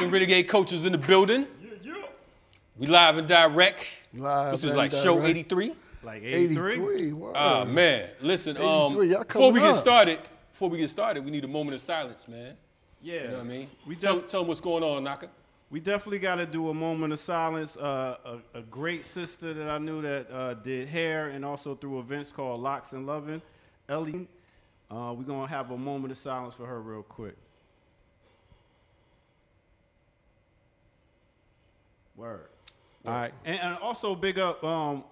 What's happening, Renegade Culture's in the building? We live and direct. Live this is and like show 83. Like 83. 83. Word. Ah man, listen. Um, before we coming get started, before we get started, we need a moment of silence, man. Yeah. You know what I mean? We, tell, def- tell them what's going on, Naka. we definitely got to do a moment of silence. Uh, a, a great sister that I knew that uh, did hair and also through events called Locks and Loving, Ellie. Uh, we're going to have a moment of silence for her real quick. Word. All right. And, and also big up, um,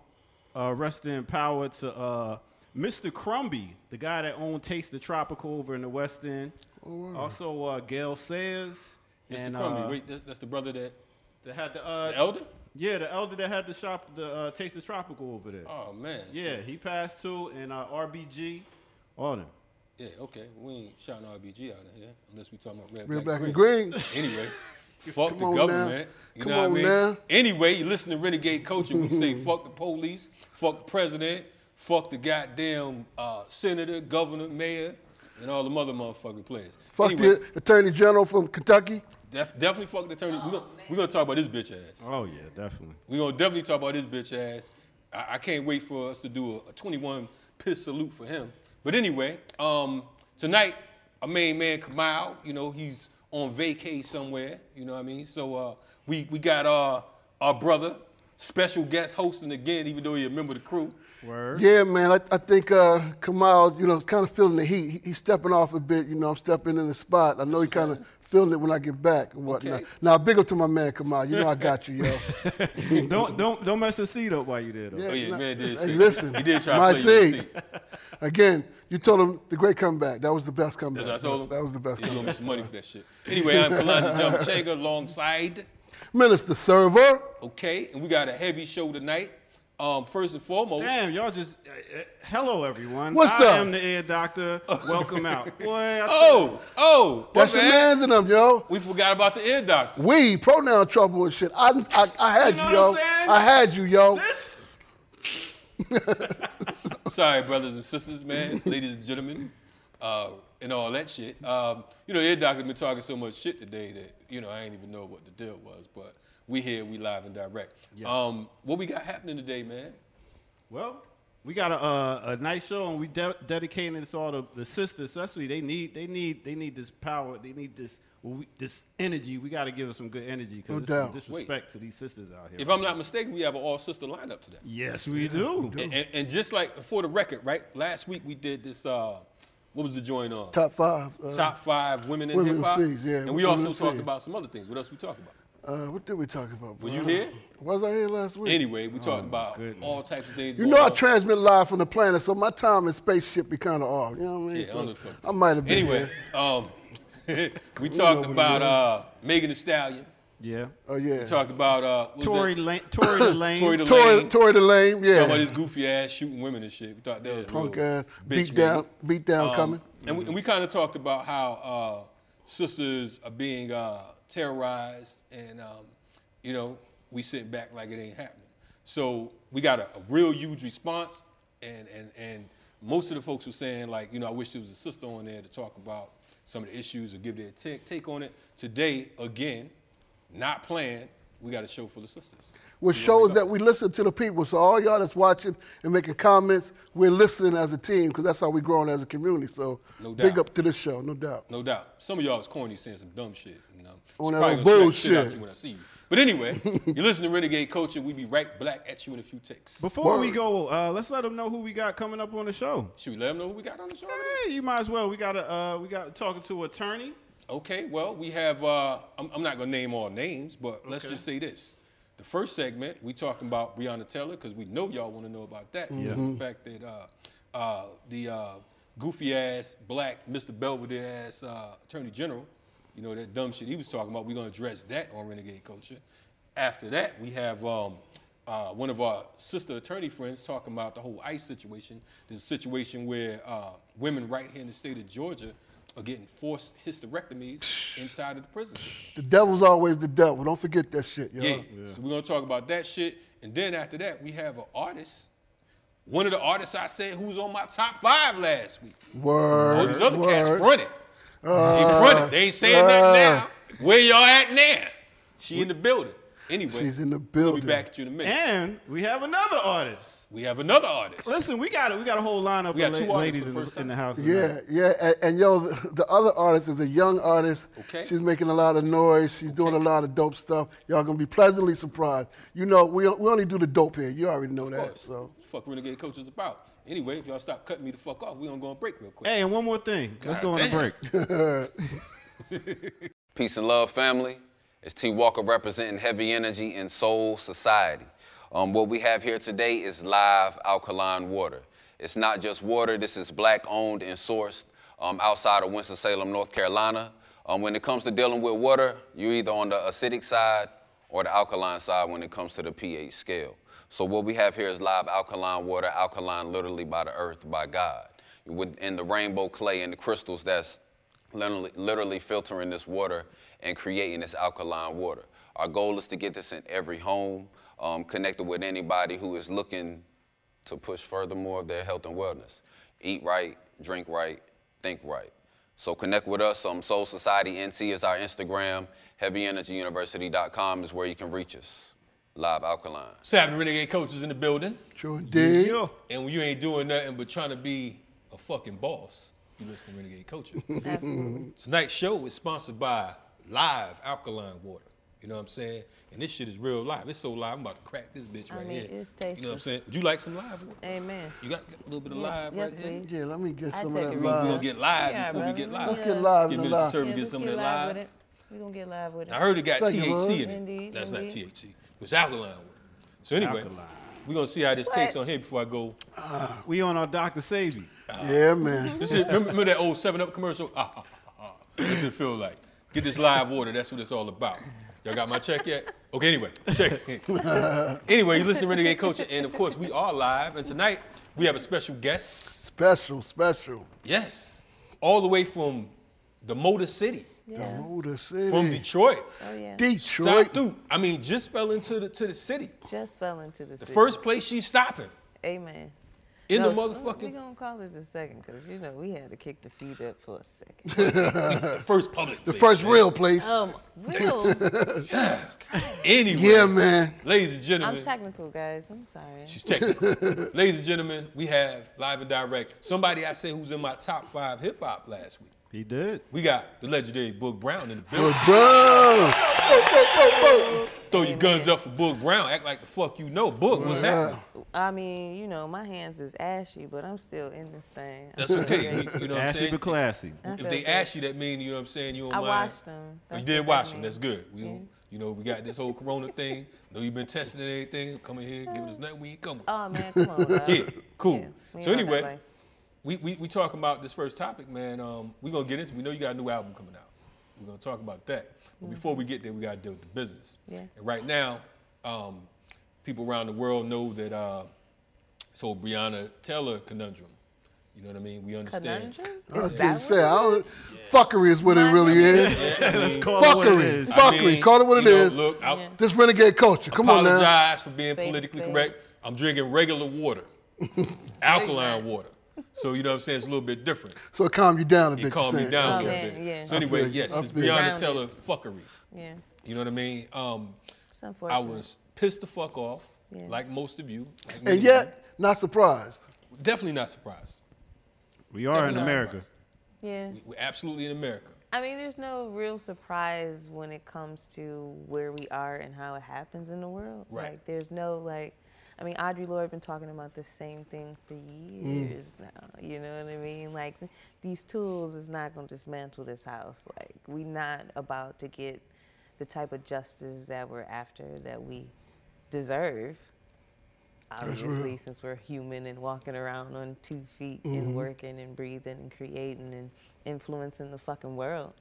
uh, rest in power to uh, Mr. Crumby, the guy that owned Taste the Tropical over in the West End. also, uh, Gale Sayers. Mr. And, Crumby. uh, Wait, that, that's the brother that that had the, uh, the elder. yeah, the elder that had the shop, the uh, Taste the Tropical over there. Oh man. yeah, So- he passed too, and uh, RBG, all them. yeah. Okay. We ain't shouting RBG out of here unless we talking about red, Red, black, black, and green. green. Anyway, fuck Come the government. now. You Come know what I mean? now. Anyway, you listen to Renegade Culture. We say fuck the police, fuck the president, fuck the goddamn uh, senator, governor, mayor, and all the mother motherfucking players. Fuck anyway, the Attorney General from Kentucky. def- definitely fuck the attorney. We're gonna, we gonna talk about this bitch ass. Oh yeah, definitely. We're gonna definitely talk about this bitch ass. I, I can't wait for us to do a, a 21 piss salute for him. But anyway, um, tonight, our main man Kamal, you know, he's on vacay somewhere, you know what I mean? So uh, we, we got uh, our brother, special guest hosting again, even though he a member of the crew. Word. Yeah, man. I, I think uh, Kamal, you know, kind of feeling the heat. He, he's stepping off a bit. You know, I'm stepping in the spot. I know he kind of happening. feeling it when I get back and whatnot. Okay. Now, big up to my man Kamal. You know I got you, yo. don't don't don't mess the seat up while you there though. Yeah. Oh yeah, nah, man did hey, listen, he did try my to play you in the seat. seat. Again, you told him the great comeback. That was the best comeback. That's what I told him. That was the best He's gonna comeback. some money for that shit. Anyway, I'm Kalanja Jamachega alongside. Minister Server. Okay, and we got a heavy show tonight. Um, first and foremost, Damn, y'all just uh, uh, hello everyone. What's I up? am the ear doctor. Welcome out. Boy, I Oh, oh, my That's your bad. man's in them, yo. We forgot about the ear doctor. We pronoun trouble and shit. I, I, I had You you, yo. what I'm? I had you, yo. this Sorry, brothers and sisters, man, ladies and gentlemen, uh, and all that shit. Um, you know, the ear doctor been talking so much shit today that you know I ain't even know what the deal was. But we here, we live and direct. Um, what we got happening today, man? Well, we got a, uh, a nice show, and we de- dedicating this to all the, the sisters. Especially, they need they need they need this power. They need this well, we, this energy. We got to give them some good energy No because there's some doubt. disrespect to these sisters out here. If I'm not mistaken, we have an all sister lineup today. yes, we do. And, and, and just like for the record, right? Last week we did this. Uh, what was the joint on? Top five. Uh, Top five women in hip hop. Yeah, and we also talked about some other things. What else we talked about? Uh, what did we talk about? Was bro? you here? Was I here last week? Anyway, we talked about goodness. all types of things. You going know I transmit live from the planet, so my time and spaceship be kind of off. You know what I mean? Yeah, I So don't know the fuck. I might have been. Anyway, um, we talked about uh, Megan Thee Stallion. Yeah. Oh yeah. We talked about uh, what was Tory? Lane, Tory Lane. Tory the Tory, Lane. Tory the lame. Yeah. Talking about his goofy ass shooting women and shit. We thought that was punk ass bitch beat down, beat down Um, coming. And we, we kind of talked about how uh, sisters are being uh, terrorized, and um, you know we sit back like it ain't happening. So we got a, a real huge response, and and and most of the folks were saying like, you know, I wish there was a sister on there to talk about some of the issues or give their take, take on it. Today, again, not planned. We got a show full of sisters. Which So where we shows that we listen to the people. So all y'all that's watching and making comments, we're listening as a team because that's how we're growing as a community. So No big up to this show, no doubt. No doubt. Some of y'all is corny saying some dumb shit. You know? On She's that probably gonna smack the shit bullshit. you when I see you. But anyway, you listen to Renegade Culture. We be right back at you in a few ticks. Before we go, uh, let's let them know who we got coming up on the show. Should we let them know who we got on the show? today? Hey, you might as well. We got a uh, we got talking to attorney. Okay, well, we have, uh, I'm, I'm not going to name all names, but let's just say this. The first segment, we talking about Breonna Taylor because we know y'all want to know about that. Because of the fact that uh, uh, the uh, goofy ass, black, Mr. Belvedere ass uh, attorney general, you know, that dumb shit he was talking about, we're going to address that on Renegade Culture. After that, we have um, uh, one of our sister attorney friends talking about the whole ICE situation. There's a situation where uh, women right here in the state of Georgia are getting forced hysterectomies inside of the prison system. The devil's always the devil. Don't forget that shit, yo. Yeah. So we're gonna talk about that shit, and then after that, we have an artist one of the artists I said who was on my top five last week. Word. All these other word. cats fronted. They fronted. They ain't saying nothing uh. now. Where y'all at now? She in the building. Anyway, She's in the building. We'll be back at you in a minute. And we have another artist. We have another artist. Listen, we got it. We got a whole lineup We got of two la- artists ladies for in the the, first in the house. Yeah, tonight. yeah, and, and yo, the, the other artist is a young artist. Okay. She's making a lot of noise. She's doing a lot of dope stuff. Y'all gonna be pleasantly surprised. You know, we we only do the dope here. You already know Of that. course. So Fuck Renegade Culture is about. Anyway, if y'all stop cutting me the fuck off, we gonna go on break real quick. Hey, and one more thing. Let's go on a break. Peace and love, family. It's T Walker representing Heavy Energy and Soul Society. Um, what we have here today is live alkaline water. It's not just water, this is black owned and sourced um, outside of Winston-Salem, North Carolina. Um, when it comes to dealing with water, you're either on the acidic side or the alkaline side when it comes to the pH scale. So what we have here is live alkaline water, alkaline literally by the earth, by God. Within the rainbow clay and the crystals that's literally, literally filtering this water and creating this alkaline water. Our goal is to get this in every home, um, connected with anybody who is looking to push furthermore of their health and wellness. Eat right, drink right, think right. So connect with us. Um, Soul Society NC is our Instagram. HeavyEnergyUniversity.com is where you can reach us. Live alkaline. Seven Renegade Culture is in the building. true indeed. Yeah. And when you ain't doing nothing but trying to be a fucking boss, you listen to Renegade Culture. Absolutely. Tonight's show is sponsored by Live Alkaline Water. You know what I'm saying? And this shit is real live. It's so live, I'm about to crack this bitch right I right mean, here. it's You know what I'm saying? Would you like some live? Amen. You got, got a little bit of Yeah. live yes, right here? please. Yeah, let me get I some take of that right We're gonna get live Yeah, before we brother. get live. Let's get live Give in me the the live. service, Yeah, get let's some of get that live live. with it. We're gonna get live with it. I heard it got Thank THC Lord. in it. Indeed, That's not. THC. It's alkaline water. So anyway, Alkaline. we're gonna see how this tastes on here before I go. We on our Dr. Savy. Yeah, man. This is remember, remember that old Seven Up commercial? Ah, ah, ah, ah. What's it feel like? Get this live water. That's what it's all about. Y'all got my check yet? Okay, anyway, check. anyway, you listen to Renegade Culture, and of course, we are live. And tonight, we have a special guest. Special, special. Yes, all the way from the Motor City, Yeah. Motor City. from Detroit. Oh yeah. Detroit. Stop through. I mean, just fell into the to the city. Just fell into the, The city. first place she's stopping Amen. In No, the so We motherfucking gonna call it a second because you know we had to kick the feet up for a second. first public. The place, first man. real place. um, real. Anyway, Yeah, man. ladies and gentlemen, I'm technical, guys. I'm sorry. She's technical. Ladies and gentlemen, we have live and direct somebody I say who's in my top five hip hop last week. He did. We got the legendary Boog Brown in the Boog building. Brown. Throw your guns up for Boog Brown. Act like the fuck you know. Boog, what's happening? I mean, you know, my hands is ashy, but I'm still in this thing. That's okay. You, you know what I'm Ashy saying? but classy. I If feel they good. ask you, that mean you know what I'm saying. You don't I mind. watched them. That's you did what watch that them. That's good. We, Yeah. You know, we got this whole Corona thing. Know you've been testing and everything. Come in here, give us nothing we ain't come with. Oh man, come on. dog. Yeah, cool. Yeah, we so ain't on that anyway, life. We, we we talking about this first topic, man. Um, we're gonna get into. We know you got a new album coming out. We're gonna talk about that. But before we get there, we gotta deal with the business. Yeah. And right now, um, people around the world know that uh, this whole Breonna Taylor conundrum. You know what I mean? We understand. Conundrum? I was Is gonna that say, what I it don't, is? fuckery is what it really is. Yeah, I mean, Call it Fuckery. I Fuckery. mean, Call it what it know, is. Look, Yeah. This renegade culture. Come on now. apologize for being Spade, politically spade. correct. I'm drinking regular water, alkaline water. So you know what I'm saying? It's a little bit different. So it calmed you down a bit. It calmed me down Oh, a little man, bit. yeah. So anyway, feel yes, I this feel you. Breonna Taylor fuckery. Yeah. You know what I mean? Um, It's I was pissed the fuck off, Yeah. like most of you. like And of yet, not surprised. definitely not surprised. We are in Definitely not America. surprised. Yeah. We- We're absolutely in America. I mean, there's no real surprise when it comes to where we are and how it happens in the world. Right. Like, there's no like, I mean, Audre Lorde been talking about the same thing for mm. years now. You know what I mean? Like, these tools is not gonna dismantle this house. Like, we not about to get the type of justice that we're after that we deserve. Obviously, since we're human and walking around on two feet and mm-hmm. working and breathing and creating and influencing the fucking world,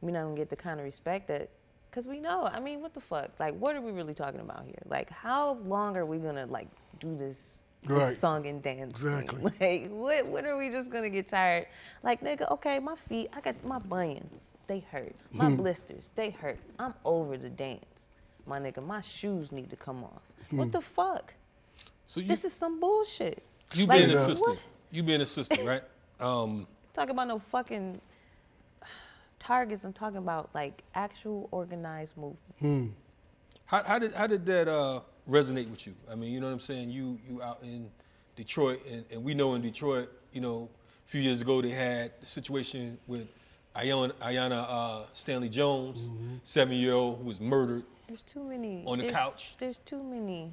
we're not gonna get the kind of respect that, cause we know. I mean, what the fuck? Like, what are we really talking about here? Like, how long are we gonna like do this, this song and dance? Exactly. Thing? Like, what? When are we just gonna get tired? Like, nigga, okay, my feet, I got my bunions, they hurt. My blisters, they hurt. I'm over the dance, my nigga. My shoes need to come off. What the fuck? So you, This is some bullshit. you like, being a sister, what? you being a sister, right? Um, Talking about no fucking targets. I'm talking about like actual organized movement. How, how did how did that uh, resonate with you? I mean, you know what I'm saying. You you out in Detroit, and, and we know in Detroit, you know, a few years ago they had the situation with Aiyana, Aiyana uh, Stanley Jones, seven year old who was murdered. There's too many. On the there's- couch. There's too many.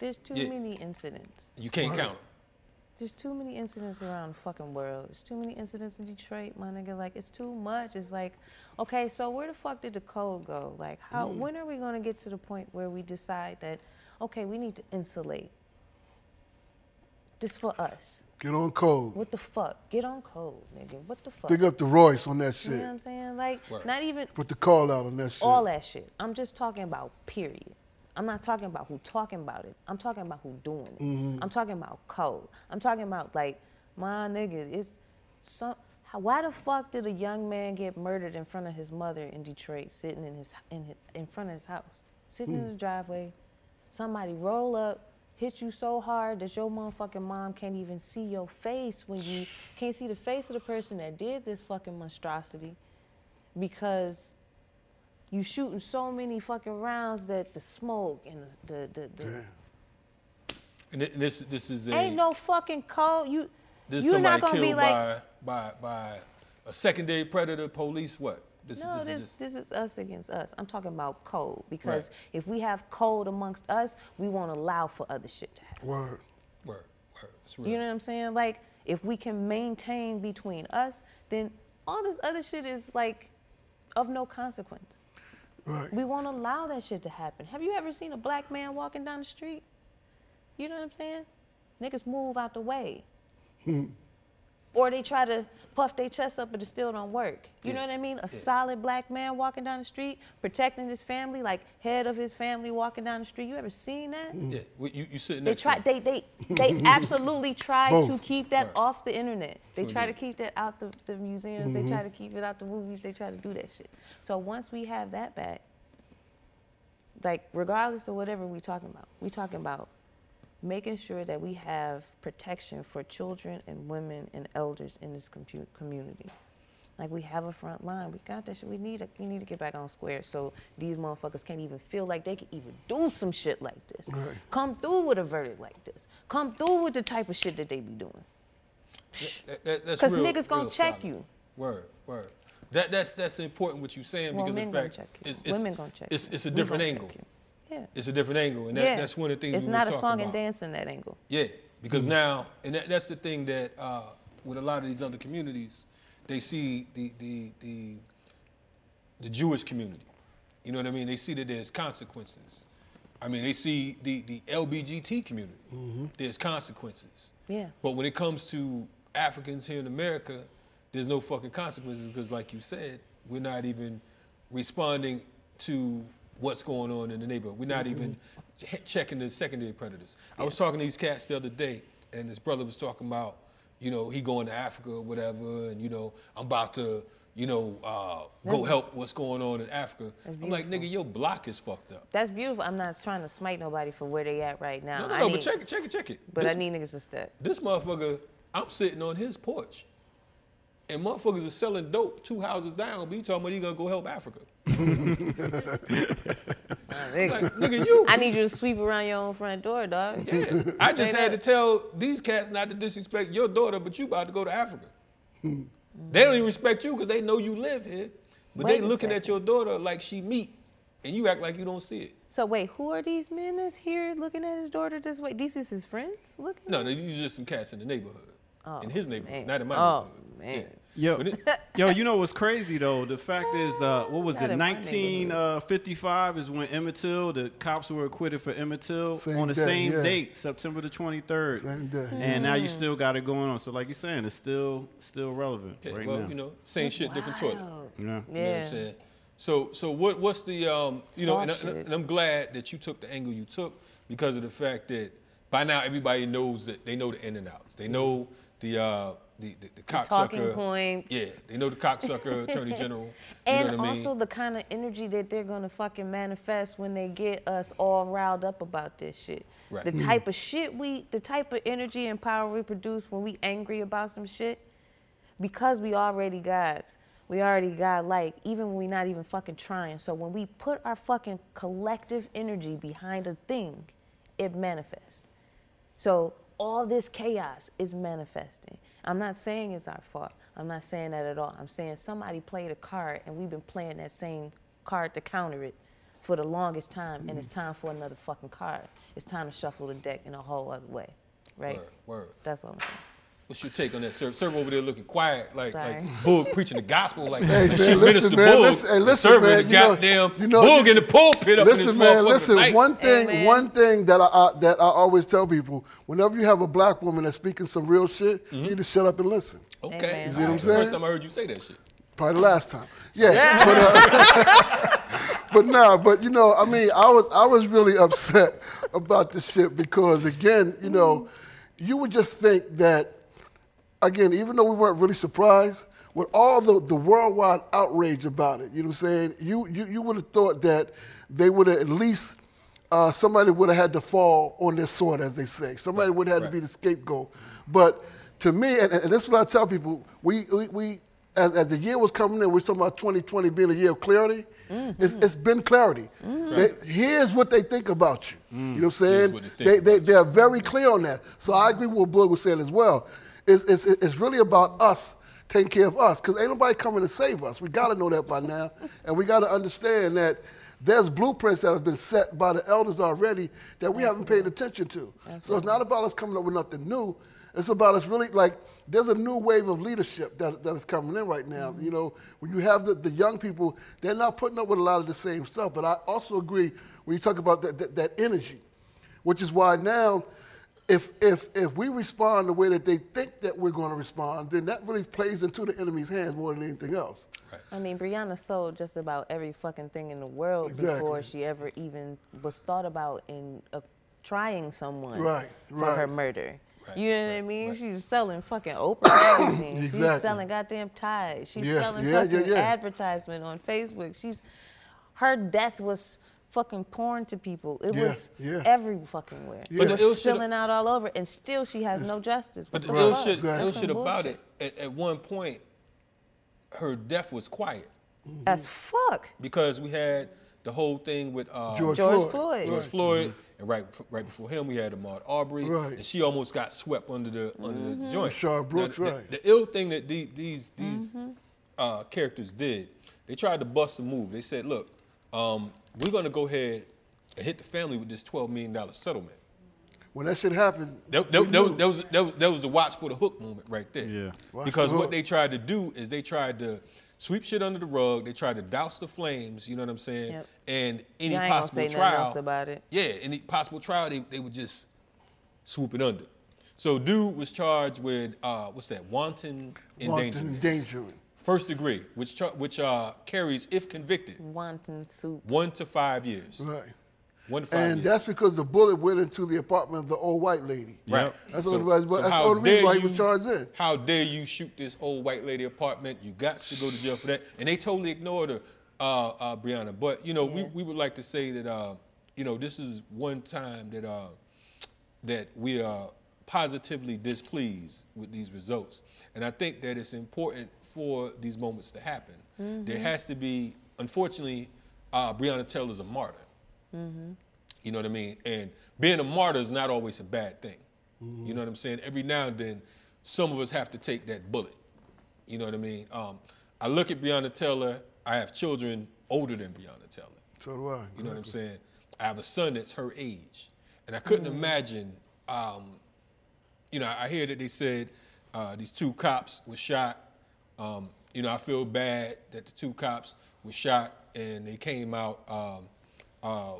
There's too Yeah. many incidents. You can't count them. There's too many incidents around the fucking world. There's too many incidents in Detroit, my nigga. Like it's too much. It's like, okay, so where the fuck did the code go? Like, how? Mm. When are we gonna get to the point where we decide that, okay, we need to insulate. This for us. Get on code. What the fuck? Get on code, nigga. What the fuck? Big up the Royce on that shit. you know what I'm saying? Like, Word. not even Put the call out on that shit. all that shit. I'm just talking about period. I'm not talking about who talking about it. I'm talking about who doing it. Mm-hmm. I'm talking about code. I'm talking about like my nigga. It's some. How, why the fuck did a young man get murdered in front of his mother in Detroit, sitting in his in his, in front of his house, sitting Hmm. in the driveway? Somebody roll up, hit you so hard that your motherfucking mom can't even see your face when you can't see the face of the person that did this fucking monstrosity because you shooting so many fucking rounds that the smoke and the the, the, the Damn. And this this is a ain't no fucking code. You this is you're not gonna be like by by by a secondary predator. Police what? This, no. this This is just this is us against us. I'm talking about code because Right. if we have code amongst us, we won't allow for other shit to happen. Word. word word. It's real. You know what I'm saying? Like if we can maintain between us, then all this other shit is like of no consequence. Right. We won't allow that shit to happen. Have you ever seen a black man walking down the street? You know what I'm saying? Niggas move out the way. Hmm. Or they try to puff their chest up, but it still don't work. You know what I mean? A Yeah. solid black man walking down the street, protecting his family, like head of his family walking down the street. You ever seen that? Mm-hmm. yeah, well, you you sitting there. They try. to They they they absolutely try to keep that Right. off the internet. They Sure try do. to keep that out the, the museums. They try mm-hmm. to keep it out the movies. They try to do that shit. So once we have that back, like regardless of whatever we talking about, we talking about making sure that we have protection for children and women and elders in this community. Like we have a front line. We got that shit. We need to, we need to get back on square so these motherfuckers can't even feel like they can even do some shit like this. Right. Come through with a verdict like this. Come through with the type of shit that they be doing. That- that- that's 'Cause real- niggas gonna check solid. you. Word, word. That that's that's important what you're saying Well, because in fact check you. it's, it's Women gonna check it's, you. it's a different angle. Yeah. It's a different angle, and that, yeah. that's one of the things It's we not were a song about. and dance in that angle. Yeah, because now, and that, that's the thing that uh, with a lot of these other communities, they see the the the the Jewish community. You know what I mean? They see that there's consequences. I mean, they see the the LBGT community. There's consequences. Yeah. But when it comes to Africans here in America, there's no fucking consequences because, like you said, we're not even responding to what's going on in the neighborhood. We're not even ch- checking the secondary predators. I was talking to these cats the other day, and this brother was talking about, you know, he going to Africa or whatever, and you know, I'm about to, you know, uh, go help what's going on in Africa. I'm like, nigga, your block is fucked up. That's beautiful. I'm not trying to smite nobody for where they at right now. No, no, I no, need, but check it, check it, check it. But This- I need niggas to step. This motherfucker, I'm sitting on his porch. And motherfuckers are selling dope two houses down, but he talking about he gonna go help Africa. Nigga, Like, nigga, you. I need you to sweep around your own front door, dog. Yeah. I just had to tell these cats not to disrespect your daughter, but you about to go to Africa. they don't even respect you because they know you live here. But Wait they looking at your daughter like she meat, and you act like you don't see it. So wait, who are these men that's here looking at his daughter this way? These is his friends looking? No, these are just some cats in the neighborhood. Oh, in his neighborhood, man. not in my Oh, neighborhood. man. Yeah. Yo, it- yo, you know what's crazy though? The fact is, uh, what was Not it? in my 1955 is when Emmett Till, the cops were acquitted for Emmett Till Same on the day, same yeah. date, September the 23rd. Same day. And now you still got it going on. So like you're saying, it's still still relevant yeah, right well, now. you know, same shit, different toilet. Wow. Yeah. You know what I'm saying? So, so what, what's the, um, you know, and, Soft I- shit. and I'm glad that you took the angle you took because of the fact that by now everybody knows that they know the in and outs. They know the, uh, the the, the cocksucker. talking points. Yeah, they know the cocksucker attorney general. You and know what I mean? also the kind of energy that they're gonna fucking manifest when they get us all riled up about this shit. Right. The hmm. type of shit we, the type of energy and power we produce when we angry about some shit, because we already got, we already got like, even when we not even fucking trying. So when we put our fucking collective energy behind a thing, it manifests. So all this chaos is manifesting. I'm not saying it's our fault. I'm not saying that at all. I'm saying somebody played a card and we've been playing that same card to counter it for the longest time, and it's mm-hmm. time for another fucking card. It's time to shuffle the deck in a whole other way, right? Word, word. That's what I'm saying. What's your take on that? Serve, serve over there looking quiet, like Sorry. like Boog preaching the gospel, like Hey, that man, shit listen, Minister man, Boog, listen- hey, listen, serving man, the you know- goddamn you know- Boog in the pulpit up in this Listen, man, listen. tonight. One thing, Amen. one thing that I, I that I always tell people: whenever you have a black woman that's speaking some real shit, you need to shut up and listen. okay, Amen. You see what I'm saying? First time I heard you say that shit. Probably the last time. Yeah. But, uh, but no, but you know, I mean, I was I was really upset about this shit because again, you know, you would just think that again, even though we weren't really surprised, with all the, the worldwide outrage about it, you know what I'm saying? You you, you would have thought that they would have at least uh, somebody would have had to fall on their sword, as they say. Somebody would have had to be the scapegoat. But to me, and, and this is what I tell people, we, we, we as, as the year was coming in, we're talking about 2020 being a year of clarity. Mm-hmm. It's, it's been clarity. Mm-hmm. They- here's what they think about you. You know what I'm mm. saying? what they think They, they, about they're very clear on that. So I agree with what Boog was saying as well. It's, it's, it's really about us taking care of us because ain't nobody coming to save us. We got to know that by now. And we got to understand that there's blueprints that have been set by the elders already that we haven't paid attention to. So it's not about us coming up with nothing new. It's about us really like there's a new wave of leadership that, that is coming in right now. You know, when you have the, the young people, they're not putting up with a lot of the same stuff. But I also agree when you talk about that, that, that energy, which is why now, if, if, if we respond the way that they think that we're going to respond, then that really plays into the enemy's hands more than anything else. Right. I mean, Breonna sold just about every fucking thing in the world before she ever even was thought about in uh, trying someone Right, for her murder. Right, you know what I mean? right. She's selling fucking Oprah magazine. She's selling goddamn ties. She's Yeah, selling yeah, yeah, fucking yeah. advertisement on Facebook. She's her death was fucking porn to people. It Yeah, was yeah. every fucking where. But It was spilling out all over, and still she has no justice. But What the the ill shit, Exactly. shit about it, at, at one point, her death was quiet As fuck. because we had the whole thing with uh, George, George Floyd. Floyd. George Floyd, and right right before him we had Ahmaud Arbery, Right. and she almost got swept under the under the joint. Rayshard Brooks, the- right. The, ill thing that the, these these uh, characters did, they tried to bust a move. They said, "Look, um, we're going to go ahead and hit the family with this twelve million dollar settlement." When that shit happened, That, that, that was, that, was, that, was, that was the watch for the hook moment right there. Yeah. Watch Because the what they tried to do is they tried to sweep shit under the rug. They tried to douse the flames. You know what I'm saying? Yep. And any Y'all ain't gonna possible trial, else about it. yeah, any possible trial, they, they would just swoop it under. So dude was charged with uh, what's that? Wanton wanton endangerment. Endangering. First degree, which which uh, carries, if convicted, Wanton soup. one to five years. Right. One to five And years. that's because the bullet went into the apartment of the old white lady. Right. That's So- the so that's the how only dare reason why he was you- charged in. How dare you shoot this old white lady apartment? You got to go to jail for that. And they totally ignored her, uh, uh, Breonna. But, you know, we, Yeah. we would like to say that, uh, you know, this is one time that, uh, that we are positively displeased with these results. And I think that it's important for these moments to happen. There has to be, unfortunately, uh, Breonna Taylor's a martyr. You know what I mean? And being a martyr is not always a bad thing. You know what I'm saying? Every now and then, some of us have to take that bullet. You know what I mean? Um, I look at Breonna Taylor. I have children older than Breonna Taylor. So do I. You know what I'm saying? I have a son that's her age, and I couldn't imagine. Um, you know, I hear that they said uh, these two cops were shot. Um, you know, I feel bad that the two cops were shot and they came out um, uh,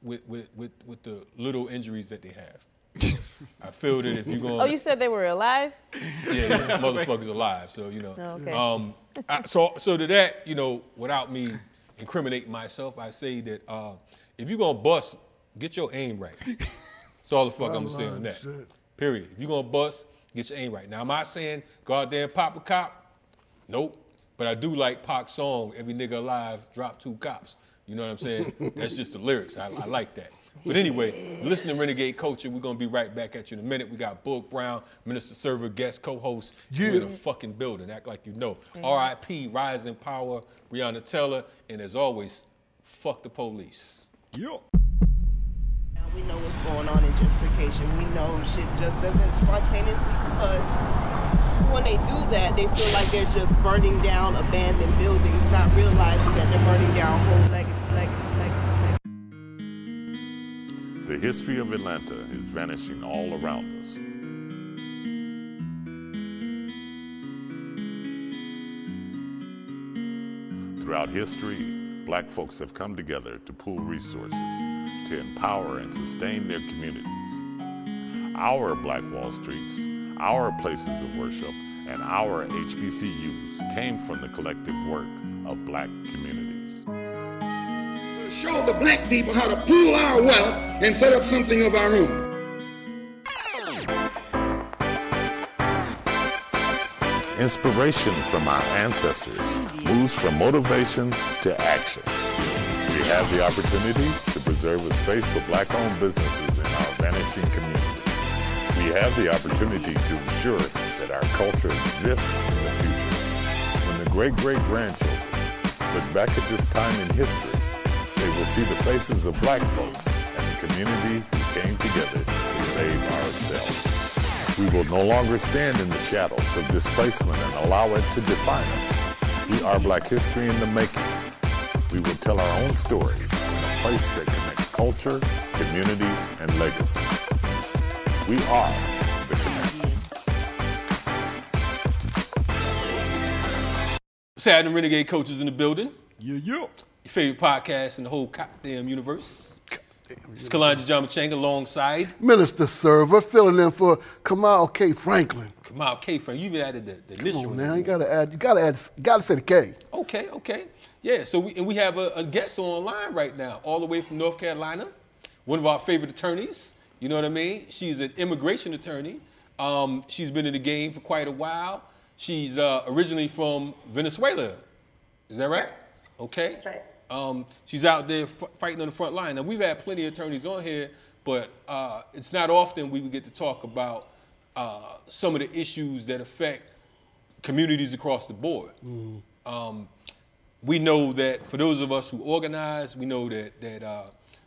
with, with, with, with the little injuries that they have. I feel that if you're going, Oh, you said they were alive? yeah, these motherfuckers alive. So you know. Oh, okay. Um, I, so so to that, you know, without me incriminating myself, I say that uh, if you're gonna bust, get your aim right. That's all the fuck I'm gonna say on that. shit. Period. If you're gonna bust, Get your aim right. Now, am I saying goddamn pop a cop? Nope. But I do like Pac's song, Every Nigga Alive Drop Two Cops. You know what I'm saying? That's just the lyrics. I, I like that. But anyway, listen to Renegade Culture. We're gonna be right back at you in a minute. We got Boog Brown, Minister Server, guest co-host. You in the fucking building. Act like you know. R.I.P. Rising Power, Breonna Taylor, and as always, fuck the police. Yo. We know what's going on in gentrification. We know shit just doesn't spontaneously combust. When they do that, they feel like they're just burning down abandoned buildings, not realizing that they're burning down whole legacy. The history of Atlanta is vanishing all around us. Throughout history, black folks have come together to pool resources, to empower and sustain their communities. Our Black Wall Streets, our places of worship, and our HBCUs came from the collective work of black communities. To show the black people how to pool our wealth and set up something of our own. Inspiration from our ancestors moves from motivation to action. We have the opportunity preserve a space for black-owned businesses in our vanishing community. We have the opportunity to ensure that our culture exists in the future. When the great-great-grandchildren look back at this time in history, they will see the faces of black folks and the community who came together to save ourselves. We will no longer stand in the shadows of displacement and allow it to define us. We are Black history in the making. We will tell our own stories in a place that connects culture, community, and legacy. We are the connection. What's happening, Renegade Culture's in the building? Yeah, yeah. Your favorite podcast in the whole goddamn universe. It's Kalanja Jamachanga alongside Minister Server filling in for Kamal K. Franklin. Kamal K. Franklin, You even added the, the initial. Come on now, there. you gotta add, you gotta add, you gotta say the K. Okay, okay. Yeah, so we, and we have a, a guest online right now, all the way from North Carolina, one of our favorite attorneys. You know what I mean? She's an immigration attorney. Um, she's been in the game for quite a while. She's uh, originally from Venezuela. Is that right? Okay. That's right. Um, she's out there f- fighting on the front line. And we've had plenty of attorneys on here, but uh, it's not often we would get to talk about uh, some of the issues that affect communities across the board. Um, we know that for those of us who organize, we know that that uh,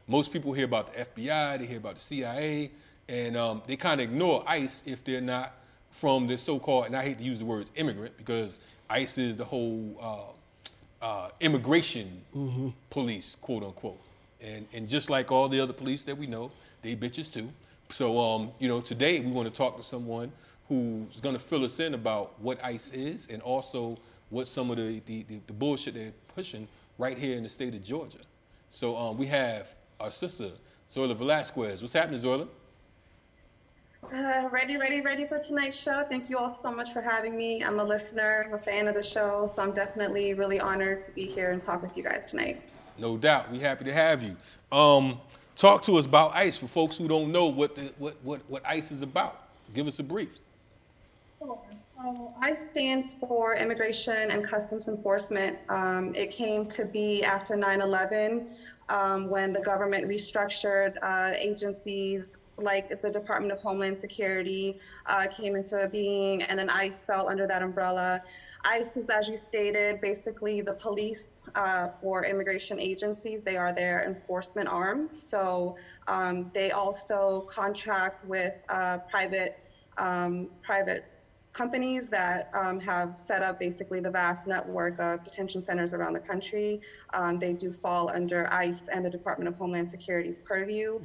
most people hear about the FBI, they hear about the CIA, and um, they kind of ignore ICE if they're not from the so-called, and I hate to use the words immigrant because ICE is the whole uh, immigration police, quote unquote. And, and just like all the other police that we know, they bitches too. So, um, you know, today we want to talk to someone who's going to fill us in about what ICE is and also what some of the, the, the, the bullshit they're pushing right here in the state of Georgia. So um, we have our sister, Zoila Velasquez. What's happening, Zoila? Uh, ready, ready, ready for tonight's show. Thank you all so much for having me. I'm a listener, I'm a fan of the show, so I'm definitely really honored to be here and talk with you guys tonight. No doubt. We're happy to have you. Um, talk to us about ICE for folks who don't know what, the, what, what, what ICE is about. Give us a brief. So ICE stands for Immigration and Customs Enforcement. Um, it came to be after 9/11 um, when the government restructured uh, agencies like the Department of Homeland Security uh, came into being, and then ICE fell under that umbrella. ICE is, as you stated, basically the police uh, for immigration agencies. They are their enforcement arm. So um, they also contract with uh, private um, private companies that um, have set up basically the vast network of detention centers around the country. Um, they do fall under ICE and the Department of Homeland Security's purview.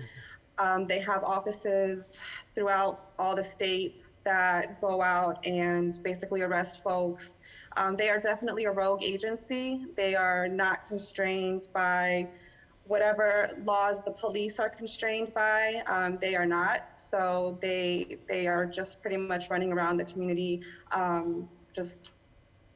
Um, they have offices throughout all the states that go out and basically arrest folks. Um, they are definitely a rogue agency. They are not constrained by whatever laws the police are constrained by. Um, they are not. So they they are just pretty much running around the community, um, just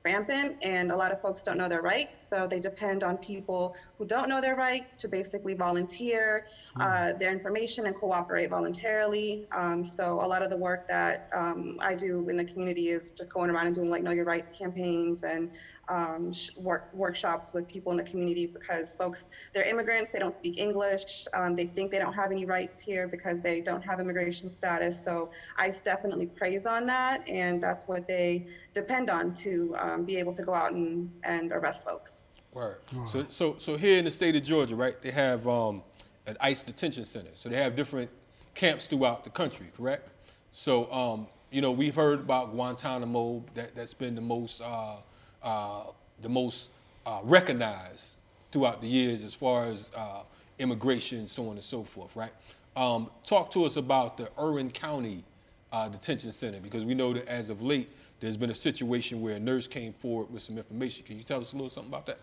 rampant and a lot of folks don't know their rights so they depend on people who don't know their rights to basically volunteer uh, their information and cooperate voluntarily. Um, so a lot of the work that um, i do in the community is just going around and doing like know your rights campaigns and um, work, workshops with people in the community because folks, they're immigrants, they don't speak English, um, they think they don't have any rights here because they don't have immigration status. So ICE definitely preys on that, and that's what they depend on to um, be able to go out and, and arrest folks. Right. So, so, so here in the state of Georgia, right, they have um, an ICE detention center. So they have different camps throughout the country, correct? So, um, you know, we've heard about Guantanamo. That that's been the most uh, uh, the most uh, recognized throughout the years as far as uh, immigration, so on and so forth, right? Um, talk to us about the Irwin County uh, Detention Center because we know that as of late, there's been a situation where a nurse came forward with some information. Can you tell us a little something about that?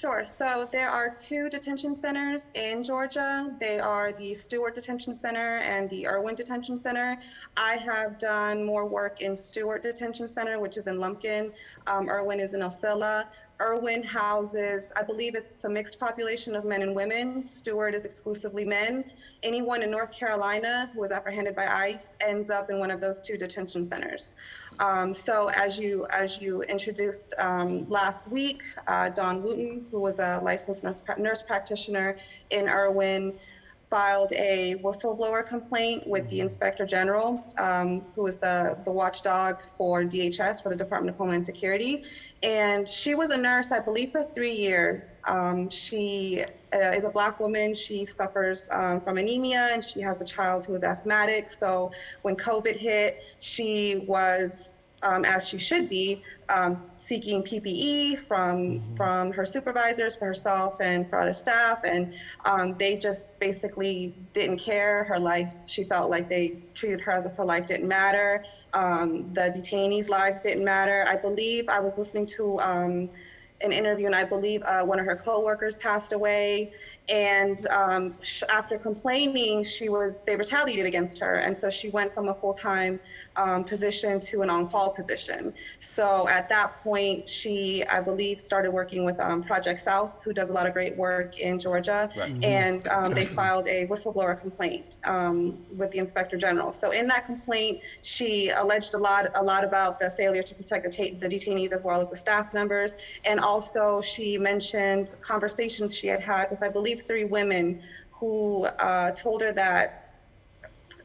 Sure. So there are two detention centers in Georgia. They are the Stewart Detention Center and the Irwin Detention Center. I have done more work in Stewart Detention Center, which is in Lumpkin. Um, Irwin is in Ocilla. Irwin houses, I believe it's a mixed population of men and women. Stewart is exclusively men. Anyone in North Carolina who is apprehended by ICE ends up in one of those two detention centers. Um, so as you as you introduced um, last week, uh, Dawn Wooten, who was a licensed nurse practitioner in Irwin, filed a whistleblower complaint with the Inspector General, um, who is the, the watchdog for DHS, for the Department of Homeland Security. And she was a nurse, I believe, for three years. Um, she uh, is a black woman. She suffers um, from anemia and she has a child who is asthmatic. So when COVID hit, she was um, as she should be, um, seeking PPE from mm-hmm. from her supervisors, for herself, and for other staff, and um, they just basically didn't care. Her life, she felt like they treated her as if her life didn't matter. Um, the detainees' lives didn't matter. I believe I was listening to um, an interview, and I believe uh, one of her coworkers passed away. And um, sh- after complaining, she was they retaliated against her, and so she went from a full-time um, position to an on-call position. So at that point, she, I believe, started working with um, Project South, who does a lot of great work in Georgia, right. mm-hmm. and um, they filed a whistleblower complaint um, with the Inspector General. So in that complaint, she alleged a lot, a lot about the failure to protect the, ta- the detainees as well as the staff members, and also she mentioned conversations she had had with, I believe, three women who uh, told her that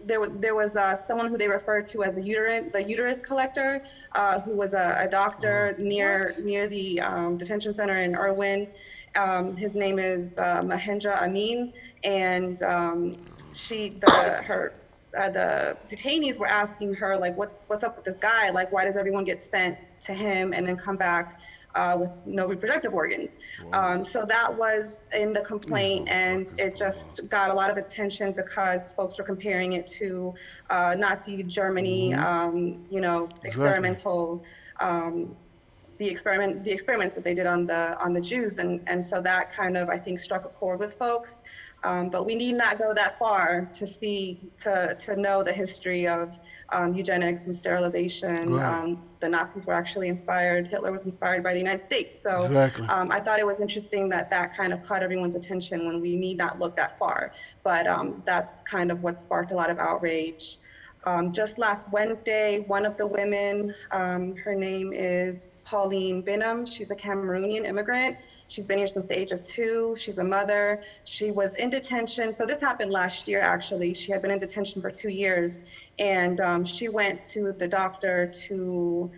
there, there was uh, someone who they referred to as the uterus, the uterus collector, uh, who was a, a doctor oh, near what? near the um, detention center in Irwin. Um, his name is uh, Mahendra Amin, and um, she, the her, uh, the detainees were asking her like, what, what's up with this guy? Like, why does everyone get sent to him and then come back? Uh, with no reproductive organs. Um, so that was in the complaint, and it just got a lot of attention because folks were comparing it to uh, Nazi Germany, mm-hmm. um, you know, experimental. Um, the experiment, the experiments that they did on the on the Jews, and and so that kind of I think struck a chord with folks. Um, but we need not go that far to see to to know the history of um, eugenics and sterilization. Right. Um, the Nazis were actually inspired, Hitler was inspired by the United States. So exactly. um, I thought it was interesting that that kind of caught everyone's attention when we need not look that far. But um, that's kind of what sparked a lot of outrage. Um, just last Wednesday, one of the women, um, her name is Pauline Binam. She's a Cameroonian immigrant. She's been here since the age of two. She's a mother. She was in detention. So this happened last year, actually. She had been in detention for two years. And um, she went to the doctor to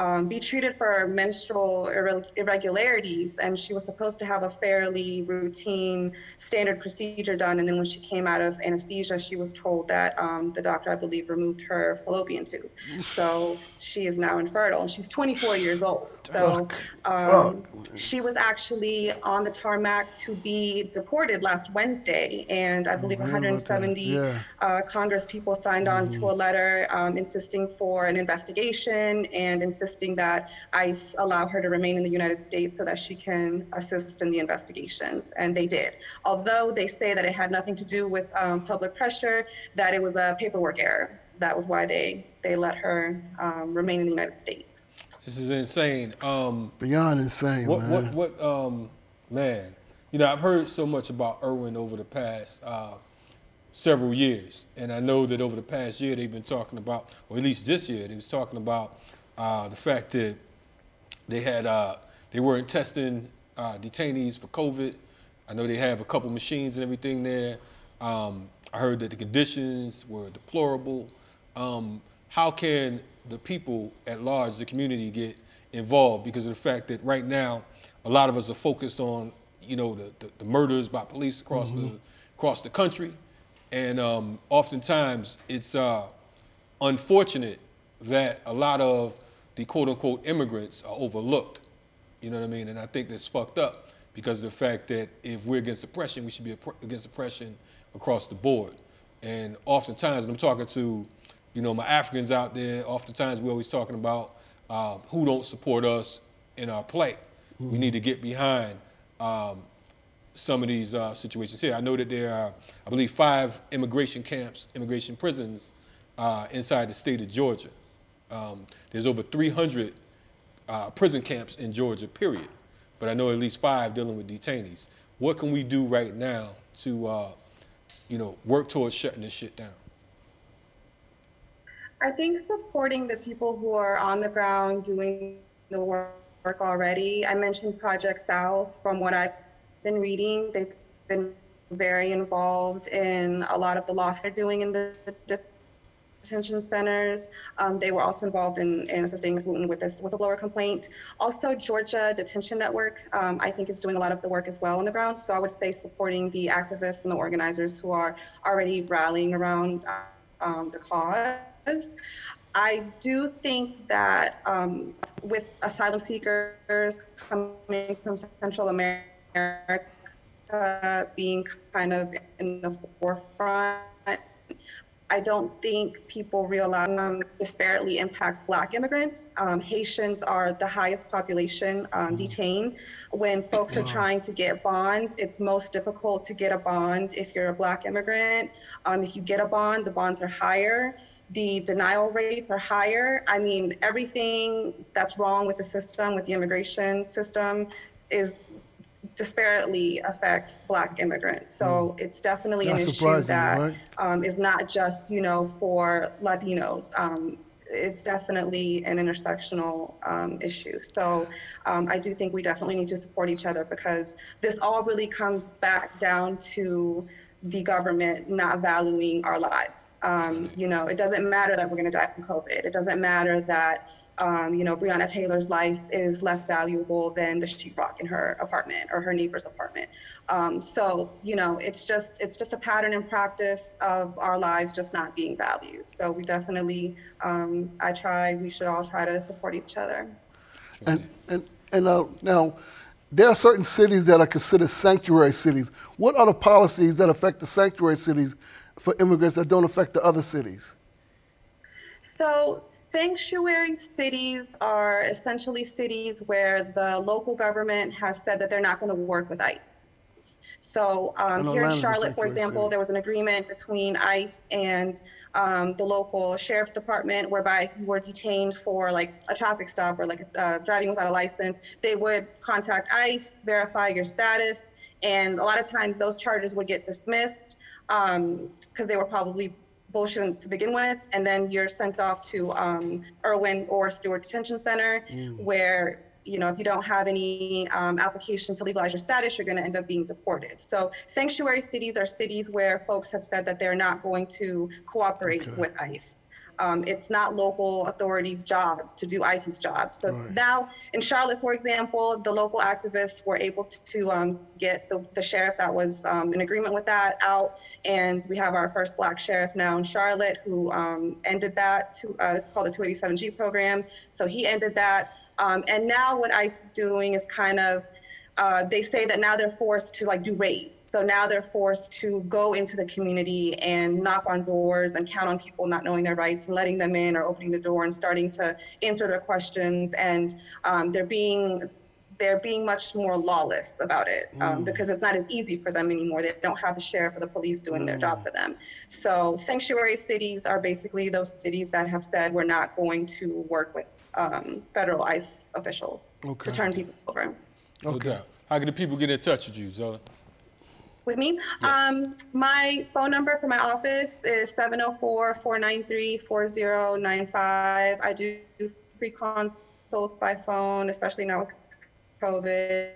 um, be treated for menstrual irregularities, and she was supposed to have a fairly routine standard procedure done. And then when she came out of anesthesia, she was told that um, the doctor, I believe, removed her fallopian tube. So she is now infertile, and she's 24 years old. So um, she was actually on the tarmac to be deported last Wednesday, and I believe 170 yeah. uh, Congress people signed on mm. to a letter um, insisting for an investigation and insisting that ICE allow her to remain in the United States so that she can assist in the investigations. And they did. Although they say that it had nothing to do with um, public pressure, that it was a paperwork error. That was why they, they let her um, remain in the United States. This is insane. Um, Beyond insane, what, man. What, what, um, man, you know, I've heard so much about Irwin over the past uh, several years, and I know that over the past year they've been talking about, or at least this year, they was talking about uh, the fact that they had uh, they weren't testing uh, detainees for COVID. I know they have a couple machines and everything there. Um, I heard that the conditions were deplorable. Um, how can the people at large, the community, get involved? Because of the fact that right now, a lot of us are focused on, you know, the, the, the murders by police across the across the country, and um, oftentimes it's uh, unfortunate that a lot of the quote unquote immigrants are overlooked. You know what I mean? And I think that's fucked up because of the fact that if we're against oppression, we should be against oppression across the board. And oftentimes, when I'm talking to, you know, my Africans out there, oftentimes we're always talking about um, who don't support us in our plight. We need to get behind um, some of these uh, situations here. I know that there are, I believe, five immigration camps, immigration prisons uh, inside the state of Georgia. Um, there's over 300 uh, prison camps in Georgia, period. But I know at least five dealing with detainees. What can we do right now to, uh, you know, work towards shutting this shit down? I think supporting the people who are on the ground doing the work already. I mentioned Project South. From what I've been reading, they've been very involved in a lot of the loss they're doing in the detention centers. Um, they were also involved in, in assisting Ms. Wooten with this whistleblower complaint. Also, Georgia Detention Network, um, I think, is doing a lot of the work as well on the ground. So I would say supporting the activists and the organizers who are already rallying around um, the cause. I do think that um, with asylum seekers coming from Central America being kind of in the forefront, I don't think people realize um, disparately impacts Black immigrants. Um, Haitians are the highest population um, detained. When folks are trying to get bonds, it's most difficult to get a bond if you're a Black immigrant. Um, if you get a bond, the bonds are higher. The denial rates are higher. I mean, everything that's wrong with the system, with the immigration system, is disparately affects Black immigrants. So it's definitely an issue that right? um, is not just, you know, for Latinos. Um, it's definitely an intersectional um, issue. So um, I do think we definitely need to support each other because this all really comes back down to the government not valuing our lives. Um, you know, it doesn't matter that we're going to die from COVID. It doesn't matter that um, you know, Breonna Taylor's life is less valuable than the sheetrock in her apartment or her neighbor's apartment. Um, so, you know, it's just it's just a pattern and practice of our lives just not being valued. So we definitely, um, I try, we should all try to support each other. And, and, and uh, now, there are certain cities that are considered sanctuary cities. What are the policies that affect the sanctuary cities for immigrants that don't affect the other cities? So sanctuary cities are essentially cities where the local government has said that they're not going to work with ICE. So um, here in Charlotte, for example, there was an agreement between ICE and um, the local sheriff's department whereby if you were detained for like a traffic stop or like uh, driving without a license, they would contact ICE, verify your status, and a lot of times those charges would get dismissed because they were probably bullshit to begin with, and then you're sent off to um, Irwin or Stewart Detention Center, where you know if you don't have any um, application to legalize your status, you're going to end up being deported. So sanctuary cities are cities where folks have said that they're not going to cooperate with ICE. Um, it's not local authorities' jobs to do ICE's jobs. So Right. now in Charlotte, for example, the local activists were able to um, get the, the sheriff that was um, in agreement with that out, and we have our first black sheriff now in Charlotte who um, ended that. To, uh, it's called the 287G program. So he ended that, um, and now what ICE is doing is kind of uh, they say that now they're forced to like do raids. So now they're forced to go into the community and knock on doors and count on people not knowing their rights and letting them in or opening the door and starting to answer their questions. And um, they're being they're being much more lawless about it um, because it's not as easy for them anymore. They don't have the sheriff or the police doing their job for them. So sanctuary cities are basically those cities that have said we're not going to work with um, federal ICE officials Okay. to turn people over. No doubt. How can the people get in touch with you, Zola? With me, um, my phone number for my office is 704-493-4095. I do free consults by phone, especially now with COVID.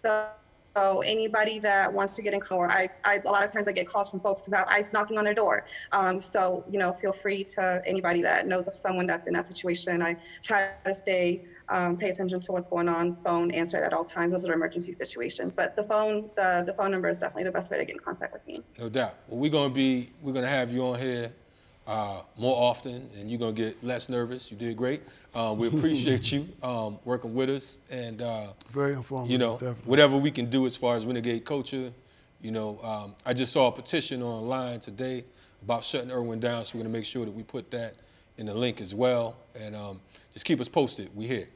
So, so anybody that wants to get in car, I, I, a lot of times I get calls from folks about ICE knocking on their door. Um, so, you know, feel free to anybody that knows of someone that's in that situation. I try to stay, um, pay attention to what's going on, phone, answer it at all times. Those are emergency situations. But the phone, the, the phone number is definitely the best way to get in contact with me. No doubt. Well, we're gonna be we're gonna have you on here uh, more often, and you're gonna get less nervous. You did great. Um, we appreciate you um, working with us, and uh, Very informative. you know definitely. whatever we can do as far as renegade culture. You know, um, I just saw a petition online today about shutting Irwin down, so we're gonna make sure that we put that in the link as well, and um, just keep us posted. We here,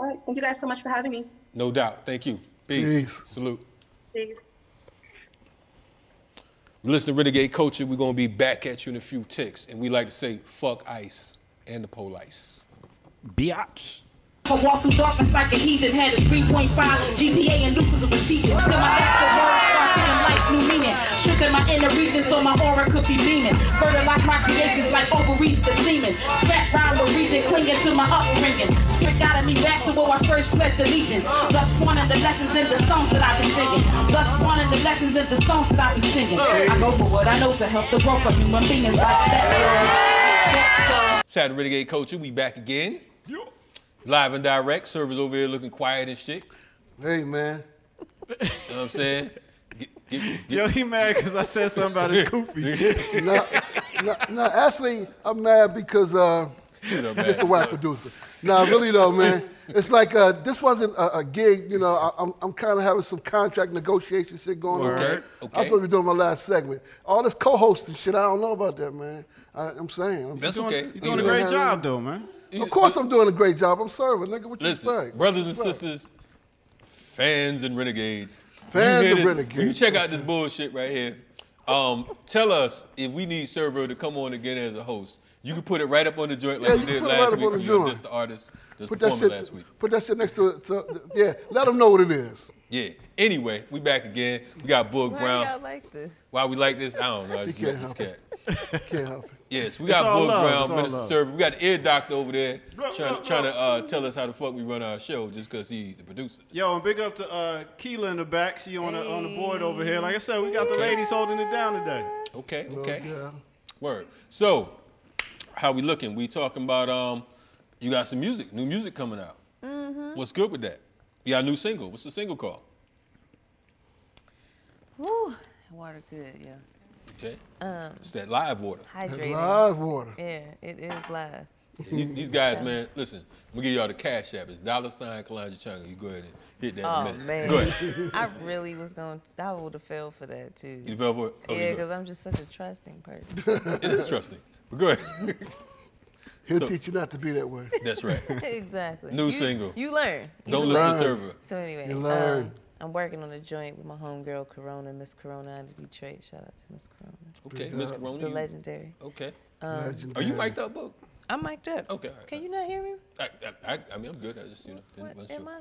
All right. Thank you guys so much for having me. no doubt. Thank you. Peace. Peace. Salute. Peace. We listen to Renegade Culture. We're gonna be back at you in a few ticks, and we like to say fuck ice and the police. Biatch. I walk through darkness like a heathen, had a 3.5 GPA and Lucifer was teaching. Till my extra words start giving life new meaning. Shook in my inner region so my aura could be beaming. Fertilize my creations like ovaries the semen. Spat rhyme with reason clinging to my upbringing. Spirit guided me back to where I first pledged allegiance. Thus spawning the lessons in the songs that I've been singing. Thus spawning the lessons in the songs that I be singing. I go for what I know to help the growth of human beings like that. Saturday Renegade Culture, we back again. Live and direct. Servers over here looking quiet and shit. Hey, man. You know what I'm saying? Get, get, get, Yo, he mad because I said something about his goofy. no, no, no, actually, I'm mad because uh, He's man. just a white producer. No, really though, man. It's like uh, this wasn't a, a gig. You know, I, I'm, I'm kind of having some contract negotiation shit going on. Okay, I was okay. supposed to be doing my last segment. All this co-hosting shit, I don't know about that, man. I, I'm saying. I'm That's doing- okay. You're You doing a great job, though, man. You- Of course, I'm doing a great job. I'm serving, nigga. What you Listen, say? brothers and Right. sisters, fans and renegades. Fans you and this- renegades. You check out this bullshit right here. Um, tell us if we need Servo to come on again as a host. You can put it right up on the joint like Yeah, you you did last right week when you were joint. just the artist that's Put that shit. last week. Put that shit next to it. So, yeah, let them know what it is. Yeah. Anyway, we back again. We got Boog Why Brown. y'all like this? Why we like this? I don't know. I just can't met this help cat. Can't help it. Yes, we got all Boog love, Brown, it's all Minister love. Server. We got the ear doctor over there trying, trying to uh, tell us how the fuck we run our show just because he the producer. Yo, and big up to uh, Keela in the back. She on the on the board over here. Like I said, we got the ladies holding it down today. Okay, okay. Yeah. Word. So, how we looking? We talking about um, you got some music, new music coming out. Mm-hmm. What's good with that? You got a new single. What's the single called? Whew, water good, yeah. Okay. Um, It's that live water. hydrating. Live water. Yeah, it is live. These these guys, man, listen, I'm gonna give y'all the cash app. It's dollar sign Kalanja Changa. You go ahead and hit that Oh in a minute. man, Go ahead. I really was going. to I would have fell for that too. You fell for it? Oh, yeah, because I'm just such a trusting person. It is trusting. But go ahead. He'll So- teach you not to be that way. That's right. exactly. New You- single. You learn. You Don't learn. listen to Learn. server. So anyway, You learn. um, I'm working on a joint with my homegirl Corona, Miss Corona out of Detroit. Shout out to Miss Corona, Okay, Miss Corona. the you- legendary. Okay. Um, legendary. Are you mic'd up, Boog? I'm mic'd up. Okay. all right, Can all you not hear me? right. I, I, I mean, I'm good. I just, you know, didn't, What wasn't am sure. I?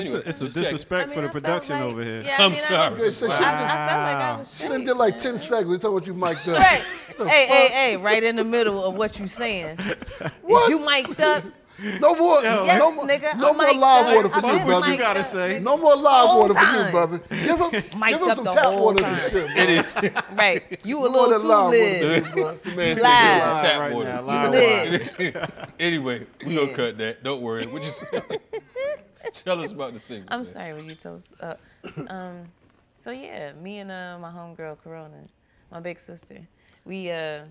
Anyway, It's a just checking. disrespect I for the I production like- over here. Yeah, I I'm mean, I- sorry. Okay, so I, she, I felt like I was she done straight, did like 10 seconds. Tell what you mic'd up. Right. hey, hey, hey, right in the middle of what you saying. Is you mic'd up? No more, Yes, no more, nigga, no I'm more live up. water for you, brother. You gotta say? No more live Whole water for you, brother. Give him, give him some tap water time. and shit, bro. Right. You a little too live water lit. for you, bro. The man said Live. tap water. live anyway, we gonna cut that. Don't worry. What you say? Tell us about the single. I'm man. sorry, will you tell us? Uh, um, so yeah, me and uh, my homegirl Corona, my big sister, we uh,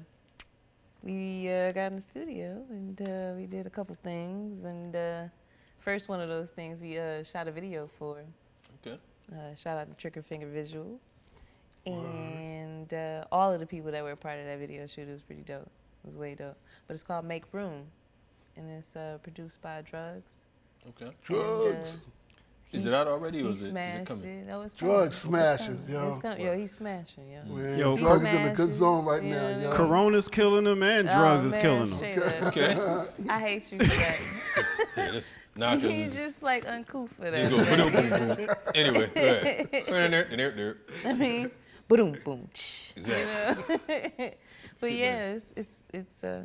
we uh, got in the studio and uh, we did a couple things. And uh, first one of those things, we uh, shot a video for. Okay. Uh, shout out to Trigger Finger Visuals. And uh, all of the people that were part of that video shoot, it was pretty dope. It was way dope. But it's called Make Room, and it's uh, produced by Drugs. Okay. And, uh, Is it out already, or is it, is it smashed coming? it. No, it's Drug coming. It's smashes, coming. yo. It's coming. Yo, he's smashing, yo. Man, Yo, drugs He is in a good zone right smashes, now, yo. Corona's killing them and drugs oh, is man, killing them. Okay. I hate you for that. Yeah, this nah, 'cause He's just like uncouth for There that. you go. Boom, boom, boom. Anyway, go ahead. There, there, there, there. I mean, boom, boom. tch, you Exactly. know? but yeah, it's it's it's uh,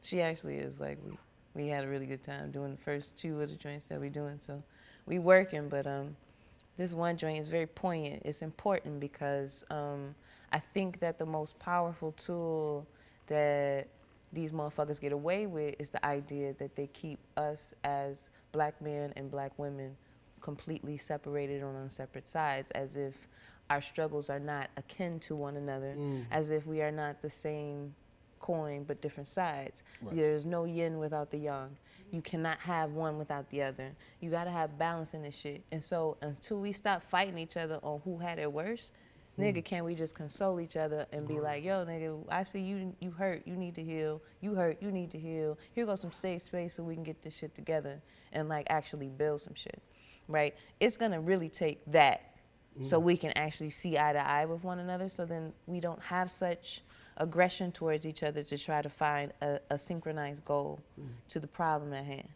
she actually is like we we had a really good time doing the first two of the joints that we're doing. So we working, but um, this one joint is very poignant. It's important because um, I think that the most powerful tool that these motherfuckers get away with is the idea that they keep us as black men and black women completely separated on separate sides as if our struggles are not akin to one another, as if we are not the same coin but different sides. Right. There's no yin without the yang. You cannot have one without the other. You gotta have balance in this shit. And so until we stop fighting each other on who had it worse, hmm. nigga, can we just console each other and be like, yo, nigga, I see you you hurt, you need to heal. You hurt, you need to heal. Here goes some safe space so we can get this shit together and like actually build some shit. Right? It's gonna really take that hmm. so we can actually see eye to eye with one another so then we don't have such aggression towards each other to try to find a, a synchronized goal mm. to the problem at hand.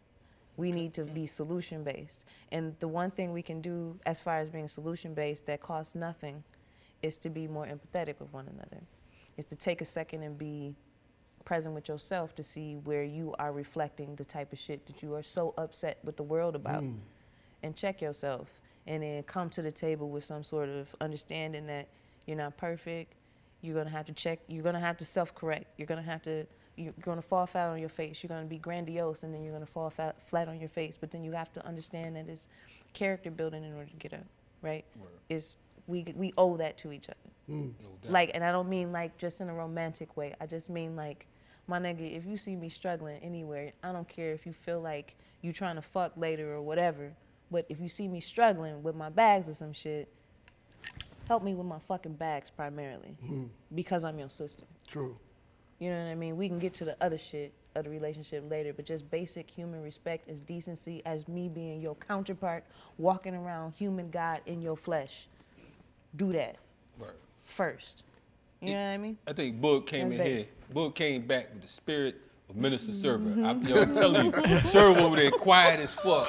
We need to be solution based and the one thing we can do as far as being solution based that costs nothing is to be more empathetic with one another. Is to take a second and be present with yourself to see where you are reflecting the type of shit that you are so upset with the world about. Mm. And check yourself. And then come to the table with some sort of understanding that you're not perfect you're going to have to check you're going to have to self-correct. You're going to have to you're going to fall flat on your face. You're going to be grandiose and then you're going to fall flat, flat on your face. But then you have to understand that it's character building in order to get up right? It's we we owe that to each other. Mm. No doubt. like and i don't mean like just in a romantic way. I just mean like my nigga if you see me struggling anywhere i don't care if you feel like you're trying to fuck later or whatever but if you see me struggling with my bags or some shit help me with my fucking bags primarily mm-hmm. because i'm your sister True. you know what I mean? We can get to the other shit of the relationship later, but just basic human respect as decency as me being your counterpart, walking around human God in your flesh. Do that Right. first. You know what I mean? I think Boog came That's in here. base. Boog came back with the spirit of Minister Server. I, yo, I'm telling you, Server over there quiet as fuck.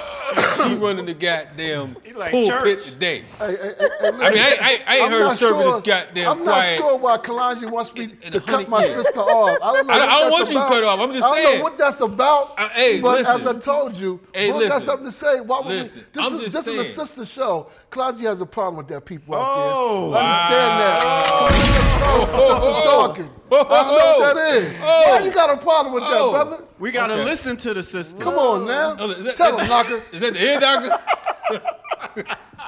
She running the goddamn He like pulpit church. today. Hey, hey, hey, hey, I mean, I, I, I ain't I'm heard not Server sure- this goddamn I'm quiet. not sure why Kalanji wants me In- in to cut my years. sister off. I don't know. I- what I don't that's want you cut off. I'm just saying. I don't saying. know what that's about. Uh, hey, but listen. as I told you, Hey, Boog got something to say. Why would Listen, we? This I'm is just this is a sister show. Kalanji has a problem with that. People out Oh. there understand that. Oh, Stop talking. oh, I know what that is. oh. Why you got a problem with Oh. that, brother? We gotta Okay. listen to the sister. Come on now. Oh, is that- Tell that- him, knocker. Is that the head doctor?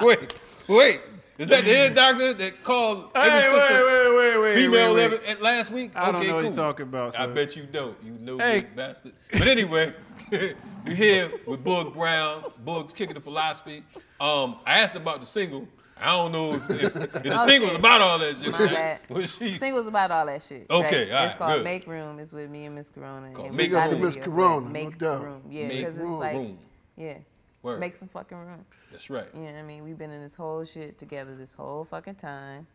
wait, wait. Is that the head doctor that called Hey, every wait, sister wait, wait, wait, female wait, every, wait. at last week? I don't okay, know what cool. he's talking about, I bet you don't. You know Hey. big bastard. But anyway, we're here with Boog Brown. Boog's kicking the philosophy. Um, I asked about the single. I don't know if, if, if the single was about all that shit. My right? bad. Was she? Singles about all that shit. Okay, right? all It's called good. Make Room. It's with me and Miss Corona. Called and Make Room. Miss video for. Corona, no Make doubt. room. Yeah, because it's like, Room. yeah, Word. make some fucking room. That's right. You know what I mean? We've been in this whole shit together this whole fucking time.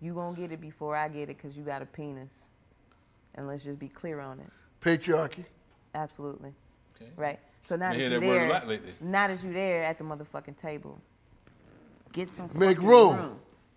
You gonna get it before I get it because you got a penis. And let's just be clear on it. Patriarchy. Absolutely. Okay. Right? So now Been that you're that word there, lot lately. now that you're there at the motherfucking table, get some Make fucking room.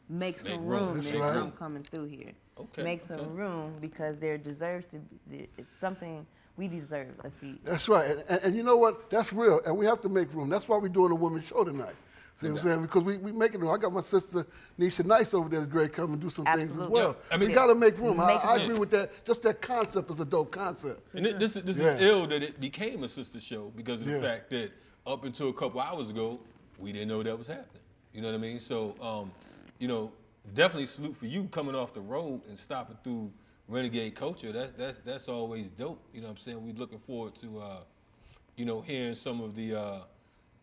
Make some Make room. room. That's There's right. room coming through here. Okay, Make some okay. room because there deserves to be, it's something we deserve a seat. That's right. And, and, and you know what? That's real. And we have to make room. That's why we're doing a women's show tonight. See what I'm saying? Because we, we making room. I got my sister Nisha Nice over there is great come and do some things as well. Yeah, I mean- we got to make room. I, Make I room. agree with that. Just that concept is a dope concept. And it, this, is- this Yeah. is ill that it became a sister show because of the Yeah. fact that up until a couple hours ago, we didn't know that was happening. You know what I mean? So, um, you know, definitely salute for you coming off the road and stopping through Renegade Culture. That's that's that's always dope. You know what I'm saying? We're looking forward to, uh, you know, hearing some of the uh,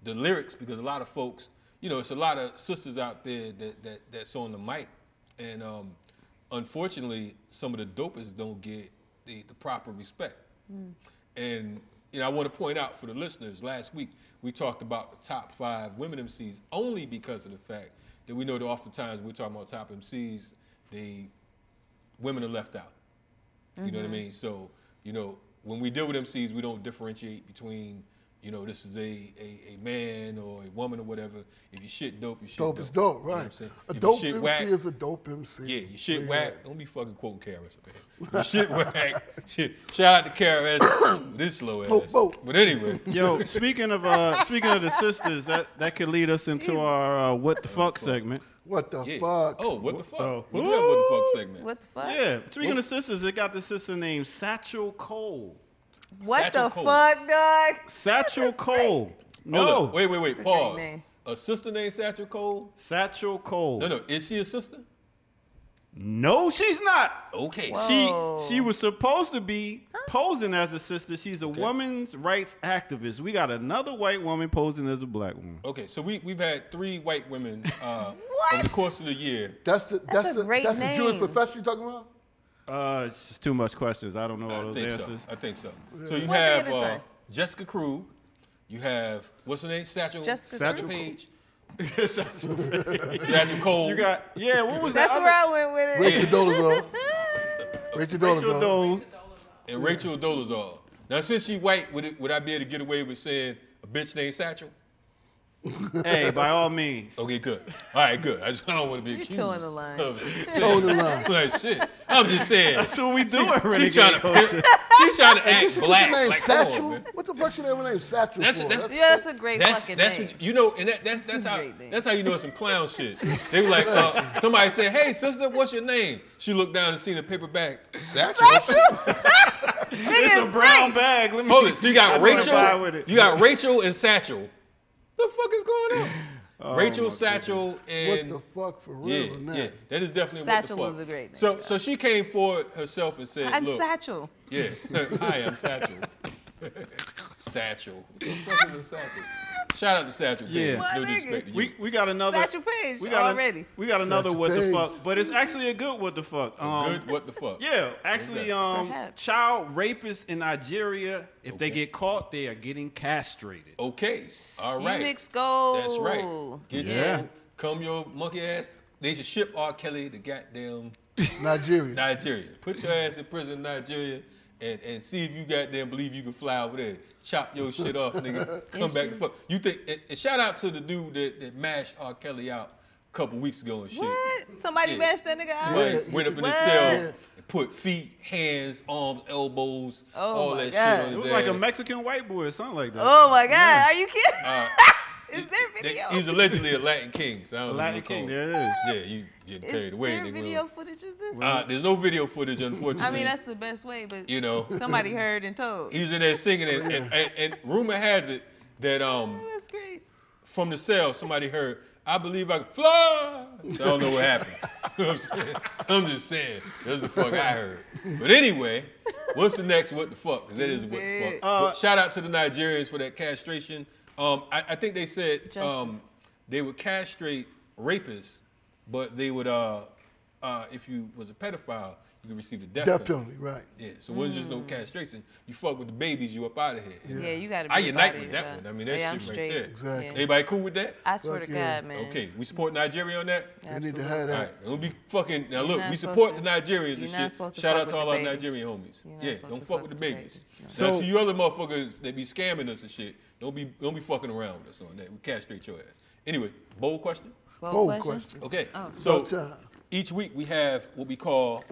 the lyrics because a lot of folks, you know, it's a lot of sisters out there that that that's on the mic, and um, unfortunately, some of the dopest don't get the, the proper respect. And you know, I want to point out for the listeners. Last week we talked about the top five women MCs only because of the fact that we know that oftentimes we're talking about top MCs, the women are left out. You know what I Mhm. mean? So, you know, when we deal with MCs, we don't differentiate between, you know, this is a, a, a man or a woman or whatever. If you shit dope, you shit Dope dope. is dope, You know what right. I'm saying? A If dope shit MC whack, is a dope MC. yeah, you shit Yeah. whack. Don't be fucking quoting Karis, man. You shit whack. Shit. Shout out to Karis. this slow ass. But anyway. Yo, speaking of uh, speaking of the sisters, that that could lead us into our uh, what the fuck segment. What the Yeah. fuck? Oh, what the fuck? Oh. We do have what the fuck segment. What the fuck? Yeah, speaking of sisters, it got the sister named Satchuel Cole. What Satchel the Cole. fuck, dog? Satchuel Cole. No, Hold. Wait, wait, wait. It's a great Pause. name. A sister named Satchuel Cole? Satchuel Cole. No, no. Is she a sister? No, she's not. Okay. Whoa. She she was supposed to be posing as a sister. She's a woman's rights activist. We got another white woman posing as a black woman. Okay, so we we've had three white women uh, over the course of the year. That's the That's that's, a the great that's the Jewish name. professor you talking about? Uh, it's just too much questions. I don't know all I those think so. answers. I think so. So you One thing have at a uh, time. Jessica Krug. You have what's her name? Satchel. Jessica Satchel Krug. Page. Satchel Satchuel Cole. You got yeah. What was that? That's that? where I went with it. Rachel Dolezal. Rachel Rachel Dolezal. Dole. and Rachel Dolezal. Now, since she white, would it, would I be able to get away with saying a bitch named Satchel? Hey, by all means. Okay, good. All right, good. I just I don't want to be You're accused. toeing the line. Of Toeing the line. like shit. I'm just saying. That's what we do She, in she Renegade trying to Culture. she trying to Hey, act this is black. your name Like, come Satchel? on, man. What the fuck's your name Satchel That's- for? that's- Yeah, that's a great That's fucking that's name. what, you know, and that, that's that's how name. that's how you know it's some clown shit. They were like, uh, somebody said, "Hey, sister, what's your name?" She looked down and seen a paper bag. Satchel. It's a brown bag. Let me Hold it. So you got I Rachel. with it. You got Rachel and Satchel. What the fuck is going on? Oh, Rachel, Satchel, What and the fuck for real? yeah, on yeah, that is definitely Satchel what the is fuck. a great name, So, so she came forward herself and said, I'm "Look, Satchel. yeah, hi, I'm Satchel. Satchel. What the fuck is a Satchel? Shout out to Satchel. Yeah. Page. My No disrespect to you. We we got another. Satchel Paige We got a- already. we got another Satchel what the Paige. fuck, but it's actually a good what the fuck. Um, Good. What the fuck? Yeah, actually, Okay. um, Perhaps. child rapists in Nigeria, if they Okay. get caught, they are getting castrated. Okay. All right. Phoenix go. That's right. Get Yeah. your come your monkey ass. They should ship R. Kelly to goddamn Nigeria. Nigeria. Put your ass in prison in Nigeria and, and see if you goddamn believe you can fly over there. Chop your shit off, nigga. Come back and fuck. You think and, and shout out to the dude that, that mashed R. Kelly out a couple weeks ago and shit. What? Somebody Yeah. mashed that nigga out? Somebody went up in his What? cell and put feet, hands, arms, elbows, Oh all that God. shit on his It his was like a. Mexican white boy or something like that. Oh my God. Are you kidding? Uh, Is there They- video? He's allegedly a Latin king. So I don't know Latin what you King, call there it. it is. Yeah, you getting Is carried away. there nigga. video footage of this? Uh, there's no video footage, unfortunately. I mean, that's the best way, but you know, somebody heard and told. he's in there singing, and, and, and, and rumor has it that um Oh, that's great. from the cell somebody heard, "I believe I can fly." So I don't know what happened. you know what I'm saying? I'm just saying that's the fuck I heard. But anyway, what's the next? What the fuck? Because that is what the fuck. Uh, but shout out to the Nigerians for that castration. Um, I, I think they said um, they would castrate rapists, but they would uh, uh, if you was a pedophile, you could receive the death, Death penalty. penalty, right. Yeah, so it wasn't just no castration. You fuck with the babies, you up out of here. Mm. Yeah, you gotta I unite with that one. I mean, that Yeah, shit I'm right straight. there. Exactly. Yeah. Everybody cool with that? I swear Fuck to yeah. God, man. Okay, we support Nigeria on that. They need to have that. right, don't be fucking. Now look, we support to- the Nigerians and shit. Shout out to all our babies. Nigerian homies. Yeah, don't fuck fuck with the babies. babies. So- to you other motherfuckers that be scamming us and shit, don't be don't be fucking around with us on that. We castrate your ass. Anyway, bold question. Bold Bold question? question. Okay, Oh. so About time. Each week we have what we call.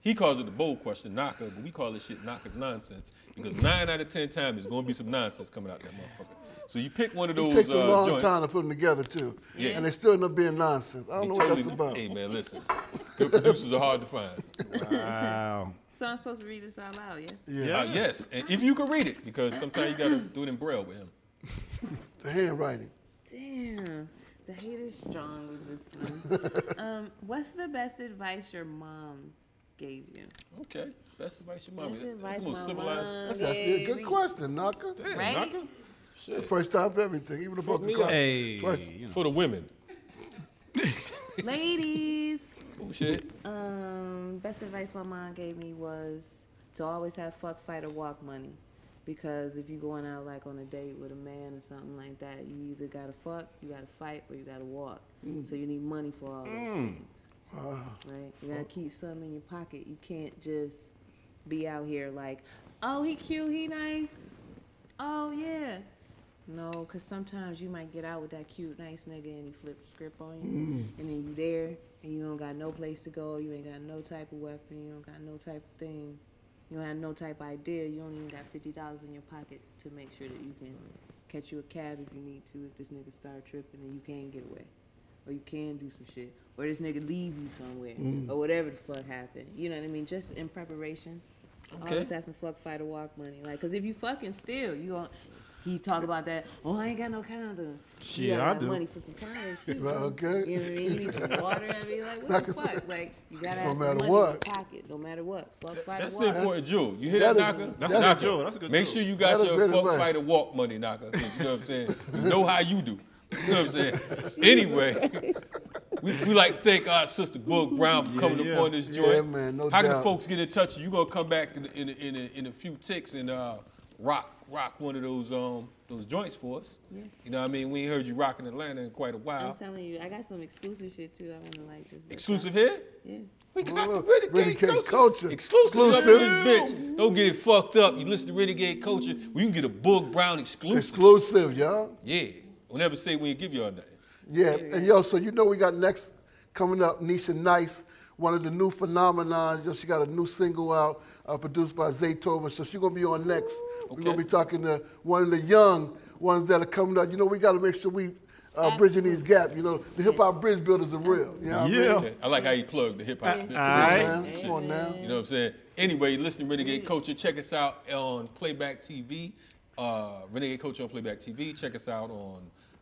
He calls it the bold question, knocker, but we call this shit knockers nonsense because nine out of ten times there's gonna be some nonsense coming out that motherfucker. So you pick one of those. It takes a uh, long joints. time to put them together too, Yeah. and they still end up being nonsense. I don't Be know what that's about. Hey man, listen, good producers are hard to find. Wow. So I'm supposed to read this out loud, yes? Yeah, Uh, yes, and if you can read it, because sometimes you gotta do it in braille with him. the handwriting. Damn. The hate is strong with this one. um, what's the best advice your mom gave you? Okay, best advice your mom. Best That's advice the most civilized. mom That's actually a good question, Knocker. Damn, Right? knocker. Shit. First time for everything, even the Fuck broken me clock. Hey, Question. you know. For the women. Ladies, Oh shit. um, best advice my mom gave me was to always have fuck, fight, or walk money. Because if you're going out like on a date with a man or something like that, you either gotta fuck, you gotta fight, or you gotta walk. Mm. So you need money for all those Mm. things. Wow. Right? You gotta keep something in your pocket. You can't just be out here like, oh, he cute, he nice. Oh, yeah. No, because sometimes you might get out with that cute, nice nigga and he flip the script on you. Mm. And then you there and you don't got no place to go. You ain't got no type of weapon. You don't got no type of thing. You don't have no type of idea. You don't even got $50 in your pocket to make sure that you can catch you a cab if you need to, if this nigga start tripping and you can get away. Or you can do some shit. Or this nigga leave you somewhere. Mm. Or whatever the fuck happened. You know what I mean? Just in preparation. Okay. Always have some fuck, fight, or walk money. Like, cause if you fucking still, you gon' he talk about that. Oh, I ain't got no condoms. Shit, you gotta I do. money for some condoms too. Right, okay. You know what I mean? You need some water. I mean, like, what the fuck? Like, you gotta no have some matter money what. in your pocket, no matter what. Fuck, fight, That's or the walk. important jewel. You hear that, That is- Naka? That's a good jewel. That's a good Make sure you got That is your fuck, advice. fight, or walk money, Naka. 'cause you know what I'm saying? You know how you do. You know what I'm saying? Anyway, we, we like to thank our sister Boog Brown for Yeah, coming yeah. up on this Yeah, joint. man, no how can doubt. folks get in touch? with You You gonna come back in in, in, a, in a few ticks and uh, rock rock one of those um those joints for us. Yeah. You know what I mean? We ain't heard you rocking Atlanta in quite a while. I'm telling you, I got some exclusive shit too. I wanna like just Exclusive y'all- here? Yeah. We got Well, the Renegade, Renegade culture. Culture. Exclusive, up this bitch. Don't get it fucked up. You listen to Renegade Culture, well, you can get a Boog Brown exclusive. Exclusive, y'all. Yeah. We'll never say we ain't give y'all nothing. Yeah, and yo, so you know we got next coming up, Nisha Nice, one of the new phenomenons. Yo, she got a new single out, uh, produced by Zaytoven. So she's gonna be on next. We're gonna be talking to one of the young ones that are coming up. You know, we gotta make sure we uh, bridging these gaps. You know, the hip hop bridge builders are real. You know what I mean? Yeah. Okay. I like how you plugged the hip hop. Uh, the- the alright. Man, come on now. You know what I'm saying? Anyway, listen to Renegade Culture. Check us out on Playback TV. Uh, Renegade Culture on Playback TV. Check us out on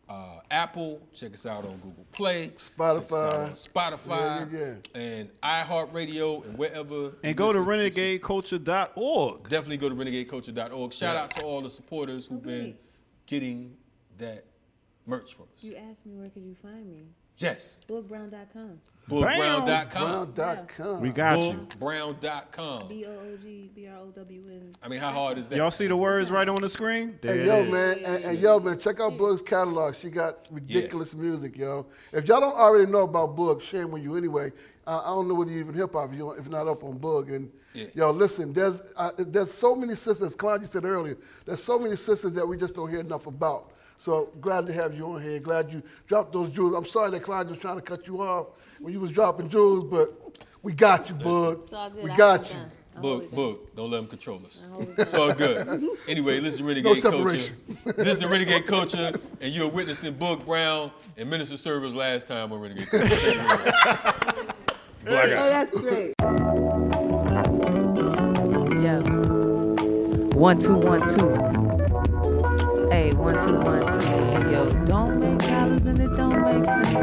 uh, Apple. Check us out on Google Play. Check us out Spotify. Spotify. Yeah, yeah, And iHeartRadio and wherever. And go to listen this renegadeculture.org. Definitely go to renegadeculture.org. Shout out to all the supporters who've been getting that merch from us. You asked me where could you find me? Yes. BoogBrown.com. BoogBrown.com. Brown.com. We got you. BoogBrown.com. B O O G B R O W N. I mean, how hard is that? Y'all see the words right on the screen? There Hey, it yo, is. man, and, and yo, man, check out Boog's catalog. She got ridiculous music, yo. If y'all don't already know about Boog, shame on you anyway. Uh, I don't know whether you even hip hop if you're if you're not up on Boog. And Yeah. yo, listen, there's uh, there's so many sisters. Claudia said earlier, there's so many sisters that we just don't hear enough about. So glad to have you on here. Glad you dropped those jewels. I'm sorry that Claudia was trying to cut you off when you was dropping jewels, but we got you, Boog. It's all good. We I got you. it down. Boog, Boog. Don't let them control us. I hold it It's all good. Anyway, listen to Renegade Culture. This is the Renegade Culture, and you're witnessing Boog Brown and Minister Server last time on Renegade Culture. Thank you very. Black Oh, that's great. Yeah. One, two, one, two. Two, one, two. Hey, yo, don't make dollars and it don't make sense.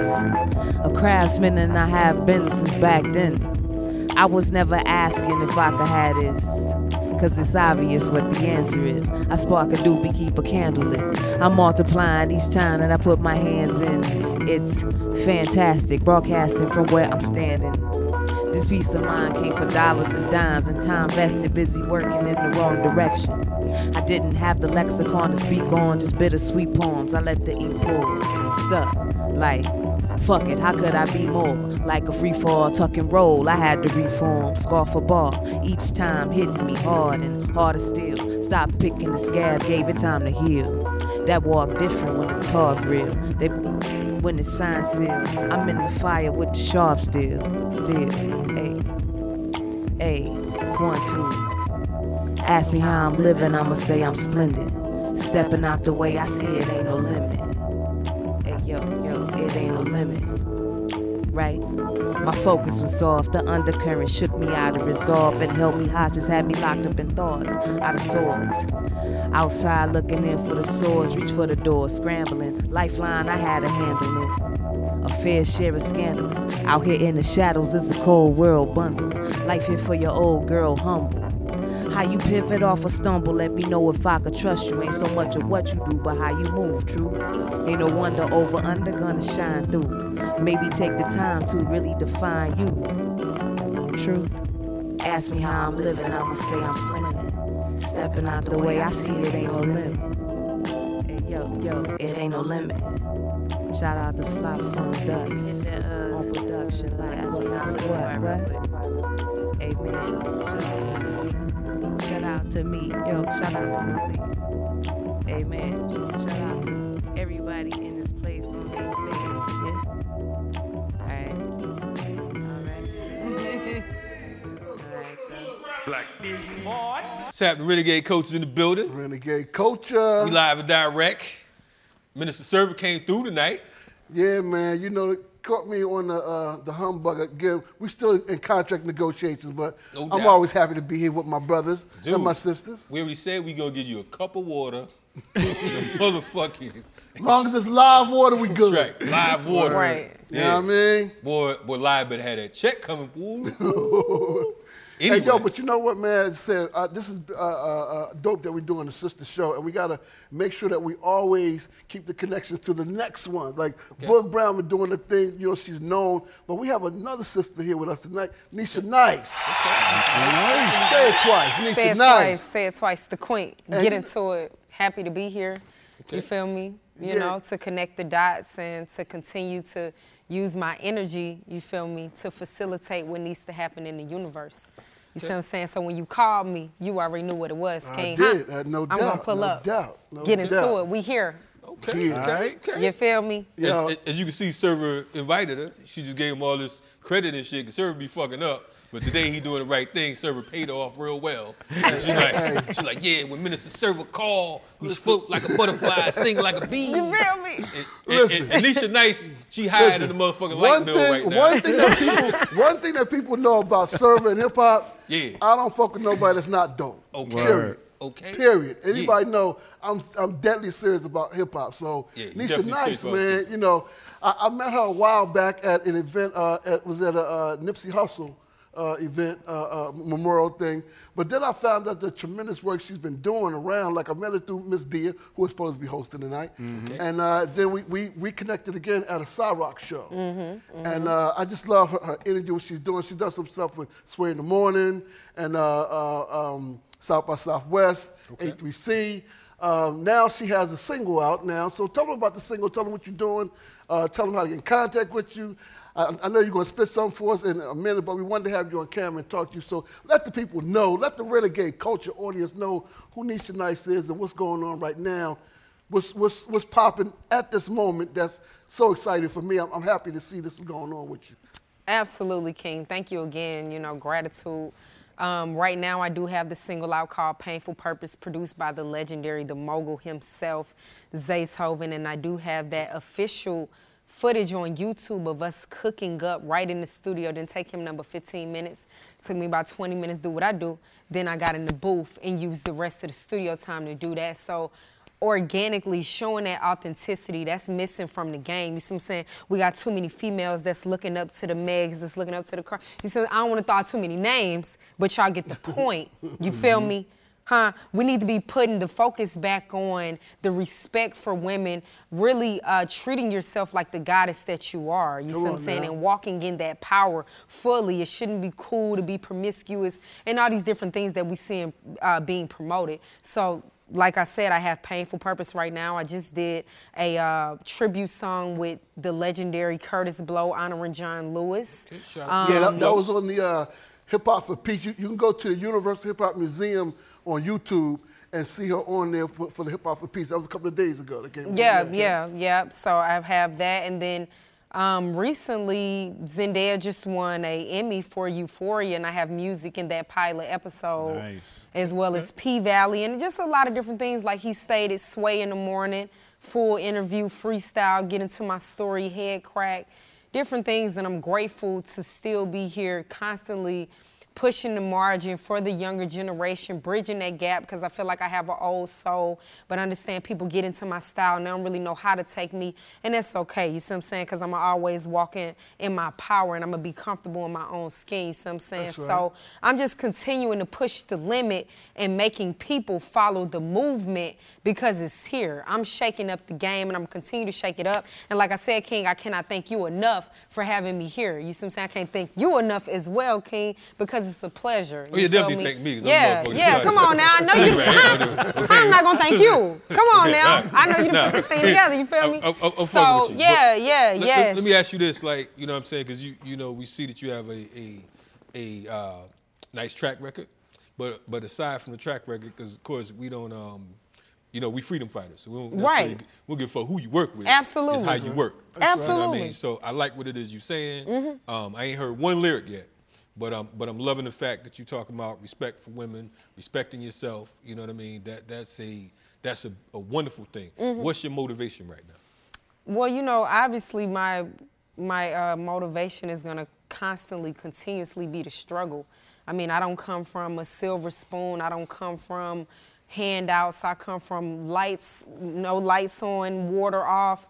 A craftsman and I have been since back then. I was never asking if I could have this. Cause it's obvious what the answer is. I spark a doobie, keep a candle lit. I'm multiplying each time that I put my hands in. It's fantastic, broadcasting from where I'm standing. This peace of mind came for dollars and dimes and time vested, busy working in the wrong direction. I didn't have the lexicon to speak on, just bittersweet poems. I let the ink pour, stuck like. Fuck it, how could I be more? Like a free fall, tuck and roll. I had to reform, scarf a ball. Each time hitting me hard and harder still. Stop picking the scab, gave it time to heal. That walk different when the tar real. They when the sign seal. I'm in the fire with the sharp steel. Still, hey, hey, one, two. Ask me how I'm living, I'ma say I'm splendid. Stepping out the way I see it ain't no limit. Hey, yo, yo, it ain't no limit. Right? My focus was off. The undercurrent shook me out of resolve and held me hostage, had me locked up in thoughts, out of swords. Outside looking in for the swords, reach for the door, scrambling. Lifeline, I had to handle it. A fair share of scandalous. Out here in the shadows, it's a cold world bundle. Life here for your old girl, humble. How you pivot off a stumble, let me know if I could trust you. Ain't so much of what you do, but how you move, true. Ain't no wonder over under gonna shine through. Maybe take the time to really define you. True. Ask me how I'm living, I'ma say I'm swimming. Stepping out the way I see it ain't no limit. Hey, yo, yo, it ain't no limit. Shout out to Slop from Dust on production. Like, what, what? Amen. Shout out to me. Yo, shout out to me. Amen. Shout out to everybody in this place on these stages. Yeah. All right. All right. All right, so. Black What's happening? Renegade Culture's in the building. Renegade culture. We live and direct. Minister Server came through tonight. Yeah, man. You know, it caught me on the uh, the humbug again. We're still in contract negotiations, but No I'm always happy to be here with my brothers Dude, and my sisters. We already said we gonna give you a cup of water. motherfucking. As long as it's live water, we good. That's right. Live water. Right. You know what I mean? Boy, boy, live but had that check coming. Ooh. Hey, yo, but you know what, man? Said, uh, this is uh, uh, uh, dope that we're doing the sister show, and we got to make sure that we always keep the connections to the next one. Like, Boog Brown been doing the thing, you know, she's known, but we have another sister here with us tonight, Nisha Nice. Say it twice, Nisha Say it Nice. twice. Say it twice. The queen. And- Get into it. Happy to be here. Okay. You feel me? You Yeah. know, to connect the dots and to continue to use my energy, you feel me, to facilitate what needs to happen in the universe. You see what I'm saying? So when you called me, you already knew what it was, King. I did. Huh? Uh, no I'm doubt, gonna pull no up. doubt, no Get into doubt. it. We here. Okay, Yeah. okay, okay. You feel me? As, as you can see, Server invited her. She just gave him all this credit and shit. Cause Server be fucking up, but today he doing the right thing. Server paid her off real well. And she like, she like, yeah. When Minister Server call, we float like a butterfly, sing like a bee. You feel me? And, and, Listen. and Nisha Nice, she hiding in the motherfucking light one bill right now. One thing, that people, one thing that people know about server and hip hop, Yeah. I don't fuck with nobody that's not dope. Okay. Period. Okay. Period. Yeah. Anybody know I'm I'm deadly serious about hip hop. So Yeah, Nisha definitely Nice, man. You know, I, I met her a while back at an event. Uh, at, was at a uh, Nipsey Hussle. Uh, event, uh, uh, memorial thing. But then I found out the tremendous work she's been doing around. Like I met her through Miss Dia, who was supposed to be hosting tonight. Okay. And uh, then we, we reconnected again at a Cyrock show. Mm-hmm. And uh, I just love her, her energy, what she's doing. She does some stuff with Sway in the Morning and uh, uh, um, South by Southwest, A3C. Um, now she has a single out now. So tell them about the single. Tell them what you're doing. Uh, tell them how to get in contact with you. I, I know you're going to spit something for us in a minute, but we wanted to have you on camera and talk to you. So let the people know, let the renegade culture audience know who Nisha Nice is and what's going on right now what's, what's, what's popping at this moment that's so exciting for me. I'm, I'm happy to see this is going on with you. Absolutely, King. Thank you again. You know, gratitude. Um, right now, I do have the single out called Painful Purpose, produced by the legendary, the mogul himself, Zaytoven. And I do have that official footage on YouTube of us cooking up right in the studio. Didn't take him number 15 minutes. Took me about 20 minutes to do what I do. Then I got in the booth and used the rest of the studio time to do that. So organically showing that authenticity that's missing from the game. You see what I'm saying? We got too many females that's looking up to the Megs, that's looking up to the car. You see, I don't want to throw out too many names, but y'all get the point. You feel me? Huh? We need to be putting the focus back on the respect for women, really uh, treating yourself like the goddess that you are. You Come see what I'm saying? now. And walking in that power fully. It shouldn't be cool to be promiscuous and all these different things that we see uh, being promoted. So like I said, I have Painful Purpose right now. I just did a uh, tribute song with the legendary Kurtis Blow honoring John Lewis. yeah, that, Um, that was on the uh, Hip Hop for Peace. You, you can go to the Universal Hip Hop Museum on YouTube and see her on there for, for the Hip Hop for Peace. That was a couple of days ago. That came Yeah, okay. yeah, yeah. So I have that, and then um, recently Zendaya just won a Emmy for Euphoria, and I have music in that pilot episode, Nice. as well as P Valley, and just a lot of different things. Like he stated, Sway in the morning, full interview, freestyle, get into my story, head crack, different things, and I'm grateful to still be here, constantly pushing the margin for the younger generation, bridging that gap because I feel like I have an old soul, but I understand people get into my style and they don't really know how to take me, and that's okay. You see what I'm saying? Because I'm always walking in my power and I'm gonna be comfortable in my own skin. You see what I'm saying? Right. So I'm just continuing to push the limit and making people follow the movement because it's here. I'm shaking up the game and I'm continue to shake it up. And like I said, King, I cannot thank you enough for having me here. You see what I'm saying? I can't thank you enough as well, King, because because it's a pleasure. Oh, yeah, You feel definitely me? thank me, 'cause I'm Yeah, yeah. Come on now. I know you. Right, right, right. I'm not gonna thank you. Come on Okay, now. all right. I know you to Nah. put this thing together. You feel me? I'm, I'm, I'm so fucking with you. yeah, But yeah, let- let- yes. Let, me ask you this, like, you know what I'm saying? Because you, you know, we see that you have a, a, a uh, nice track record. But, but aside from the track record, because of course we don't, um, you know, we freedom fighters. So we don't necessarily Right. We don't give a fuck who you work with. Absolutely. It's how you work. Absolutely. You know what I mean? So I like what it is you're saying. Mhm. Um, I ain't heard one lyric yet. But um, but I'm loving the fact that you talking about respect for women, respecting yourself. You know what I mean? That that's a that's a, a wonderful thing. Mhm. What's your motivation right now? Well, you know, obviously my my uh, motivation is gonna constantly, continuously be the struggle. I mean, I don't come from a silver spoon. I don't come from handouts. I come from lights, no lights on, water off.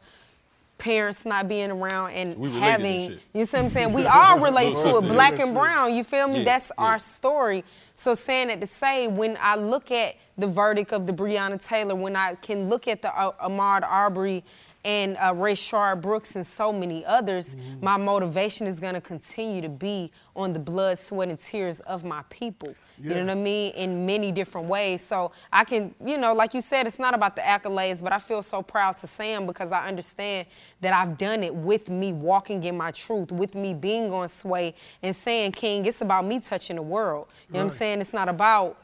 Parents not being around and We relate to this having, you see what I'm saying? We all relate to it, black and brown. You feel me? Yeah, That's yeah. our story. So saying that to say, when I look at the verdict of the Breonna Taylor, when I can look at the uh, Ahmaud Arbery and uh, Rayshard Brooks and so many others, Mm-hmm. my motivation is going to continue to be on the blood, sweat, and tears of my people. You know what I mean? In many different ways. So I can, you know, like you said, it's not about the accolades, but I feel so proud to say them because I understand that I've done it with me walking in my truth, with me being on sway and saying, King, it's about me touching the world. You know what I'm saying? It's not about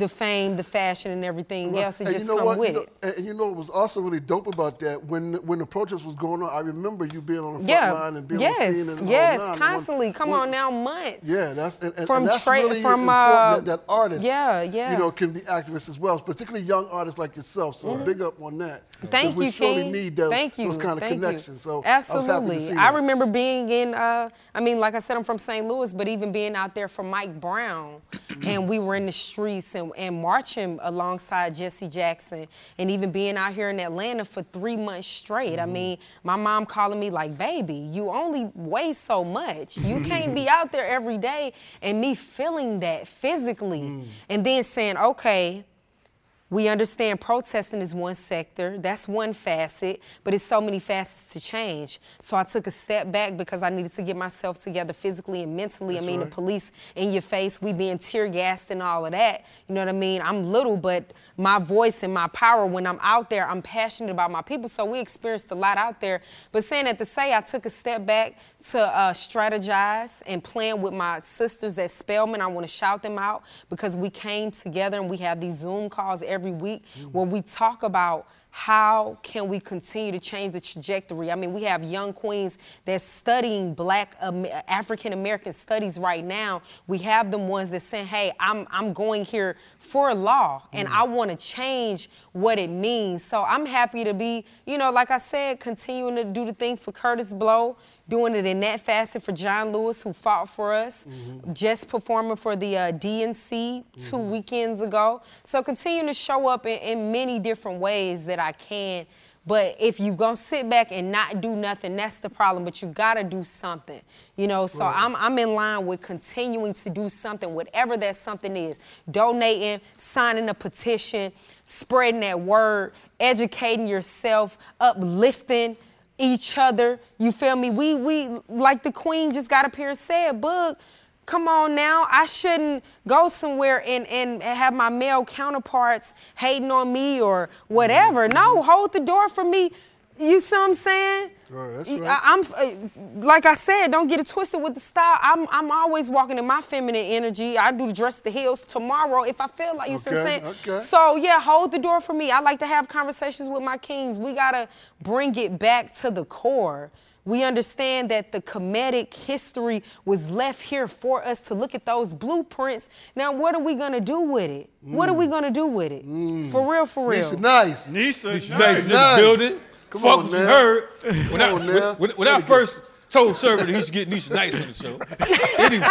the fame, the fashion, and everything Right. else. It And just you know come what? with you know, it. And and you know what was also really dope about that when when the protest was going on. I remember you being on the front Yeah. line and being yes. on scene and all yes. nine. Constantly. Come on now, months. Yeah, that's and, and, From and that's really from, uh, that, that artists, yeah, yeah. you know, can be activists as well, particularly young artists like yourself. So Mhm. big up on that. Thank we you, surely King. need those, Thank you. those kind of Thank you. connections. So I happy to Absolutely. see I remember being in, uh, I mean, like I said, I'm from St. Louis, but even being out there for Mike Brown, and we were in the streets and, and marching alongside Jesse Jackson, and even being out here in Atlanta for three months straight. I mm-hmm. mean, my mom calling me like, baby, you only weigh so much. You can't be out there every day. And me feeling that physically, mm. and then saying, okay, we understand protesting is one sector, that's one facet, but it's so many facets to change. So I took a step back because I needed to get myself together physically and mentally. I mean, right. the police in your face, we being tear gassed and all of that. You know what I mean? I'm little, but my voice and my power when I'm out there, I'm passionate about my people. So we experienced a lot out there. But saying that to say, I took a step back to uh, strategize and plan with my sisters at Spelman. I want to shout them out because we came together and we have these Zoom calls every week where we talk about how can we continue to change the trajectory? I mean, we have young queens that's studying Black um, African American studies right now. We have them ones that say, "Hey, I'm I'm going here for law, and I want to change what it means." So I'm happy to be, you know, like I said, continuing to do the thing for Kurtis Blow doing it in that facet for John Lewis, who fought for us, just performing for the uh, DNC 2 weekends ago. So continuing to show up in, in many different ways that I can. But if you gonna sit back and not do nothing, that's the problem. But you gotta do something, you know. So Right. I'm I'm in line with continuing to do something, whatever that something is. Donating, signing a petition, spreading that word, educating yourself, uplifting each other. You feel me? We we like the queen just got up here and said, Boog, come on now. I shouldn't go somewhere and, and have my male counterparts hating on me or whatever. Mm-hmm. No, hold the door for me. You see what I'm saying? Right, that's I- right. I'm uh, like I said, don't get it twisted with the style. I'm I'm always walking in my feminine energy. I do the dress the heels tomorrow if I feel like you see what I'm Okay, saying. okay. So yeah, hold the door for me. I like to have conversations with my kings. We gotta bring it back to the core. We understand that the comedic history was left here for us to look at those blueprints. Now, what are we gonna do with it? What are we gonna do with it? For real, for real. Nisha, nice. Nisa, Nisha nice in this building. Come Fuck on, what you heard. When Come I, on, when, now. when, when I first told Server that he should get Nisha Nice on the show. anyway.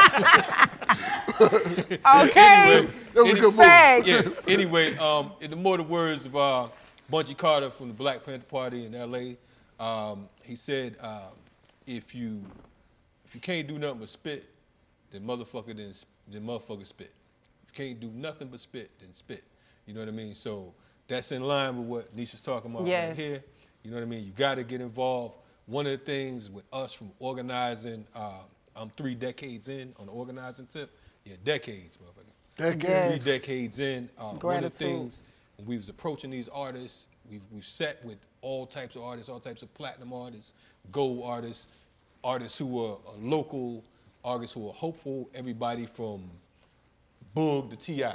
Okay. Anyway, That was a any- good move. Facts. Yeah. Anyway, um, in the more the words of uh, Bunchy Carter from the Black Panther Party in L.A., um, he said, um, "If you if you can't do nothing but spit, then motherfucker then then motherfucker spit. If you can't do nothing but spit, then spit. You know what I mean? So that's in line with what Nisha's talking about Yes. right here. You know what I mean? You got to get involved. One of the things with us from organizing, uh, I'm three decades in on the organizing tip, Yeah, decades, motherfucker. Decades. Yes. Three decades in, uh, one of the things when we was approaching these artists, we've we've sat with all types of artists, all types of platinum artists, gold artists, artists who are, are local, artists who are hopeful. Everybody from Boog to Ti.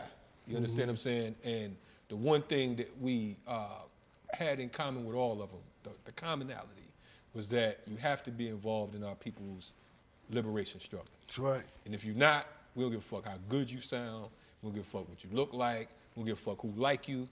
You understand what I'm saying? And the one thing that we uh, had in common with all of them, the, the commonality, was that you have to be involved in our people's liberation struggle. That's right. And if you're not, we don't give a fuck how good you sound. We don't give a fuck what you look like. We don't give a fuck who like you.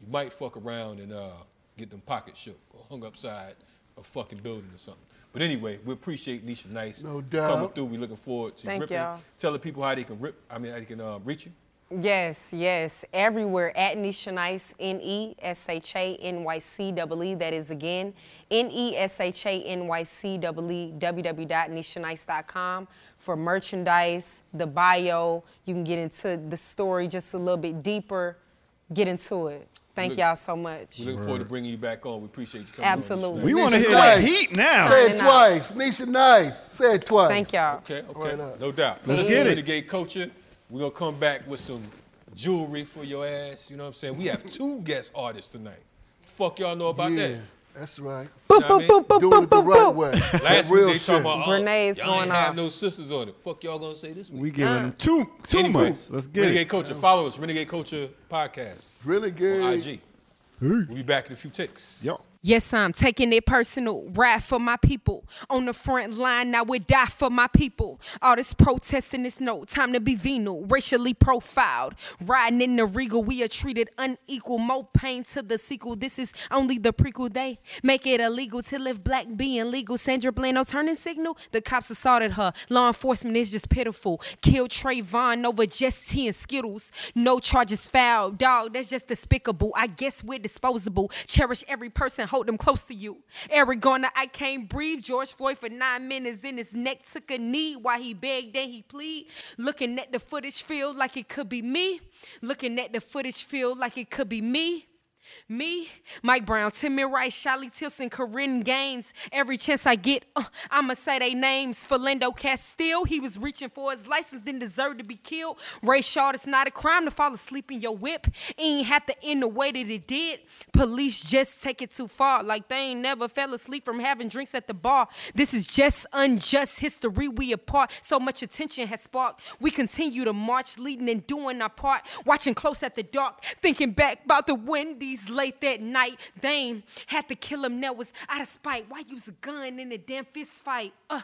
You might fuck around and uh, get them pockets shook or hung upside a fucking building or something. But anyway, we appreciate Nisha Nice No doubt. coming through. We're looking forward to Thank ripping. y'all. Tell the people how they can rip. I mean, how they can uh, reach you. Yes, yes. Everywhere at Nisha Nice, N E S H A N Y C double E. That is again, N E S H A N Y C double E, www.nishanice.com for merchandise, the bio. You can get into the story just a little bit deeper, get into it. Thank Look- y'all so much. We looking forward to bringing you back on. We appreciate you coming Absolutely. on. We want to hear that heat now. Say it twice. Nisha Nice. Say it twice. Thank y'all. Okay, okay. Right no doubt. Let's This get it. Renegade Culture. We're going to come back with some jewelry for your ass. You know what I'm saying? We have two guest artists tonight. Fuck y'all know about yeah, that. that's right. Boop, You know what I mean? Doing it the right way. Last week real they shit. talking about, oh, Brene's y'all going ain't have off. no sisters on it. Fuck y'all gonna say this week. We giving them two, two Anyway, months. Let's get it. Renegade it. Culture. Follow us, Renegade Culture Podcast Renegade. on IG. We'll be back in a few ticks. Yo. Yes, I'm taking it personal. Ride for my people. On the front line, now we die for my people. All this protesting is no time to be venal. Racially profiled. Riding in the regal, we are treated unequal. More pain to the sequel. This is only the prequel. They make it illegal to live black being legal. Sandra Blano turning signal. The cops assaulted her. Law enforcement is just pitiful. Killed Trayvon over just tea and Skittles. No charges filed. Dog, that's just despicable. I guess we're disposable. Cherish every person, hold them close to you. Eric Garner, I can't breathe. George Floyd for nine minutes in his neck took a knee while he begged and he plead. Looking at the footage, feel like it could be me. Looking at the footage, feel like it could be me. Me, Mike Brown, Tamir Rice, Shelly Tilson, Korryn Gaines. Every chance I get, uh, I'ma say they names. Philando Castile, he was reaching for his license, didn't deserve to be killed. Rayshard, it's not a crime to fall asleep in your whip. Ain't have to end the way that it did. Police just take it too far, like they ain't never fell asleep from having drinks at the bar. This is just unjust history. We apart, so much attention has sparked. We continue to march, leading and doing our part. Watching close at the dark, thinking back about the Wendy's late that night. Dame had to kill him. That was out of spite. Why use a gun in a damn fist fight? Uh.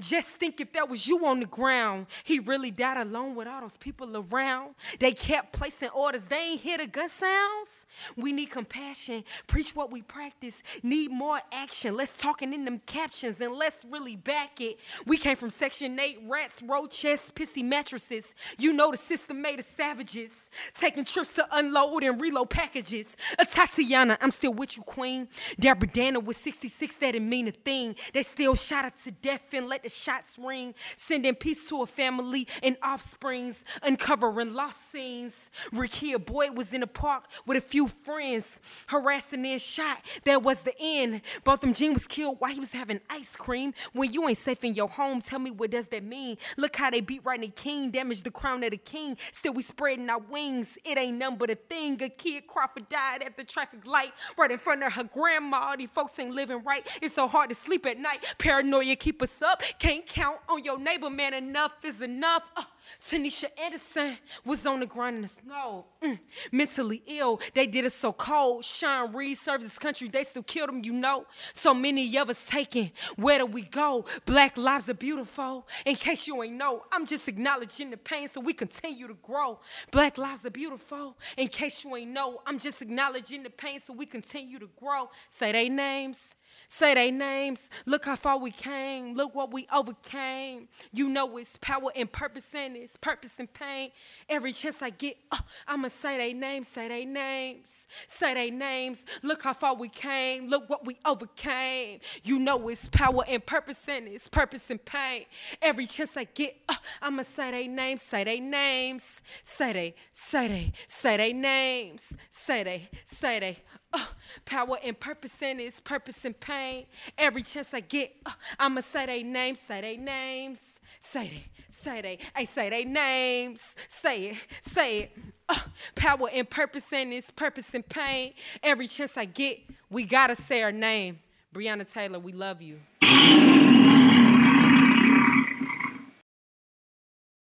Just think if that was you on the ground. He really died alone with all those people around. They kept placing orders. They ain't hear the gun sounds. We need compassion. Preach what we practice. Need more action. Let's talking in them captions and let's really back it. We came from Section 8, rats, road chests, pissy mattresses. You know the system made us savages. Taking trips to unload and reload packages. Atatiana, I'm still with you, queen. Deborah Danner was 66, that didn't mean a thing. They still shot her to death and let the shots ring. Sending peace to a family and offsprings. Uncovering lost scenes. Rekia Boyd was in the park with a few friends. Harassing and shot. That was the end. Botham Jean was killed while he was having ice cream. When you ain't safe in your home, tell me what does that mean? Look how they beat the king, damaged the crown of the king. Still we spreading our wings. It ain't none but a thing. A kid Crawford died at the traffic light right in front of her grandma. All these folks ain't living right. It's so hard to sleep at night. Paranoia keep us up. Can't count on your neighbor, man. Enough is enough. Uh, Tanisha Anderson was on the ground in the snow. Mm, mentally ill, they did it so cold. Sean Reed served this country, they still killed him, you know. So many of us taken. Where do we go? Black lives are beautiful. In case you ain't know, I'm just acknowledging the pain so we continue to grow. Black lives are beautiful. In case you ain't know, I'm just acknowledging the pain so we continue to grow. Say they names. Say they names. Look how far we came. Look what we overcame. You know it's power and purpose and it's purpose and pain. Every chance I get, uh, I'ma say they names. Say they names. Say they names. Look how far we came. Look what we overcame. You know it's power and purpose and it's purpose and pain. Every chance I get, uh, I'ma say they names. Say they names. Say they, say they, say they names. Say they, say they. Uh, power and purpose in it's purpose and pain. Every chance I get, uh, I'ma say they names, say they names. Say they, say they, I say they names. Say it, say it. Uh, power and purpose in it's purpose and pain. Every chance I get, we gotta say our name. Breonna Taylor, we love you.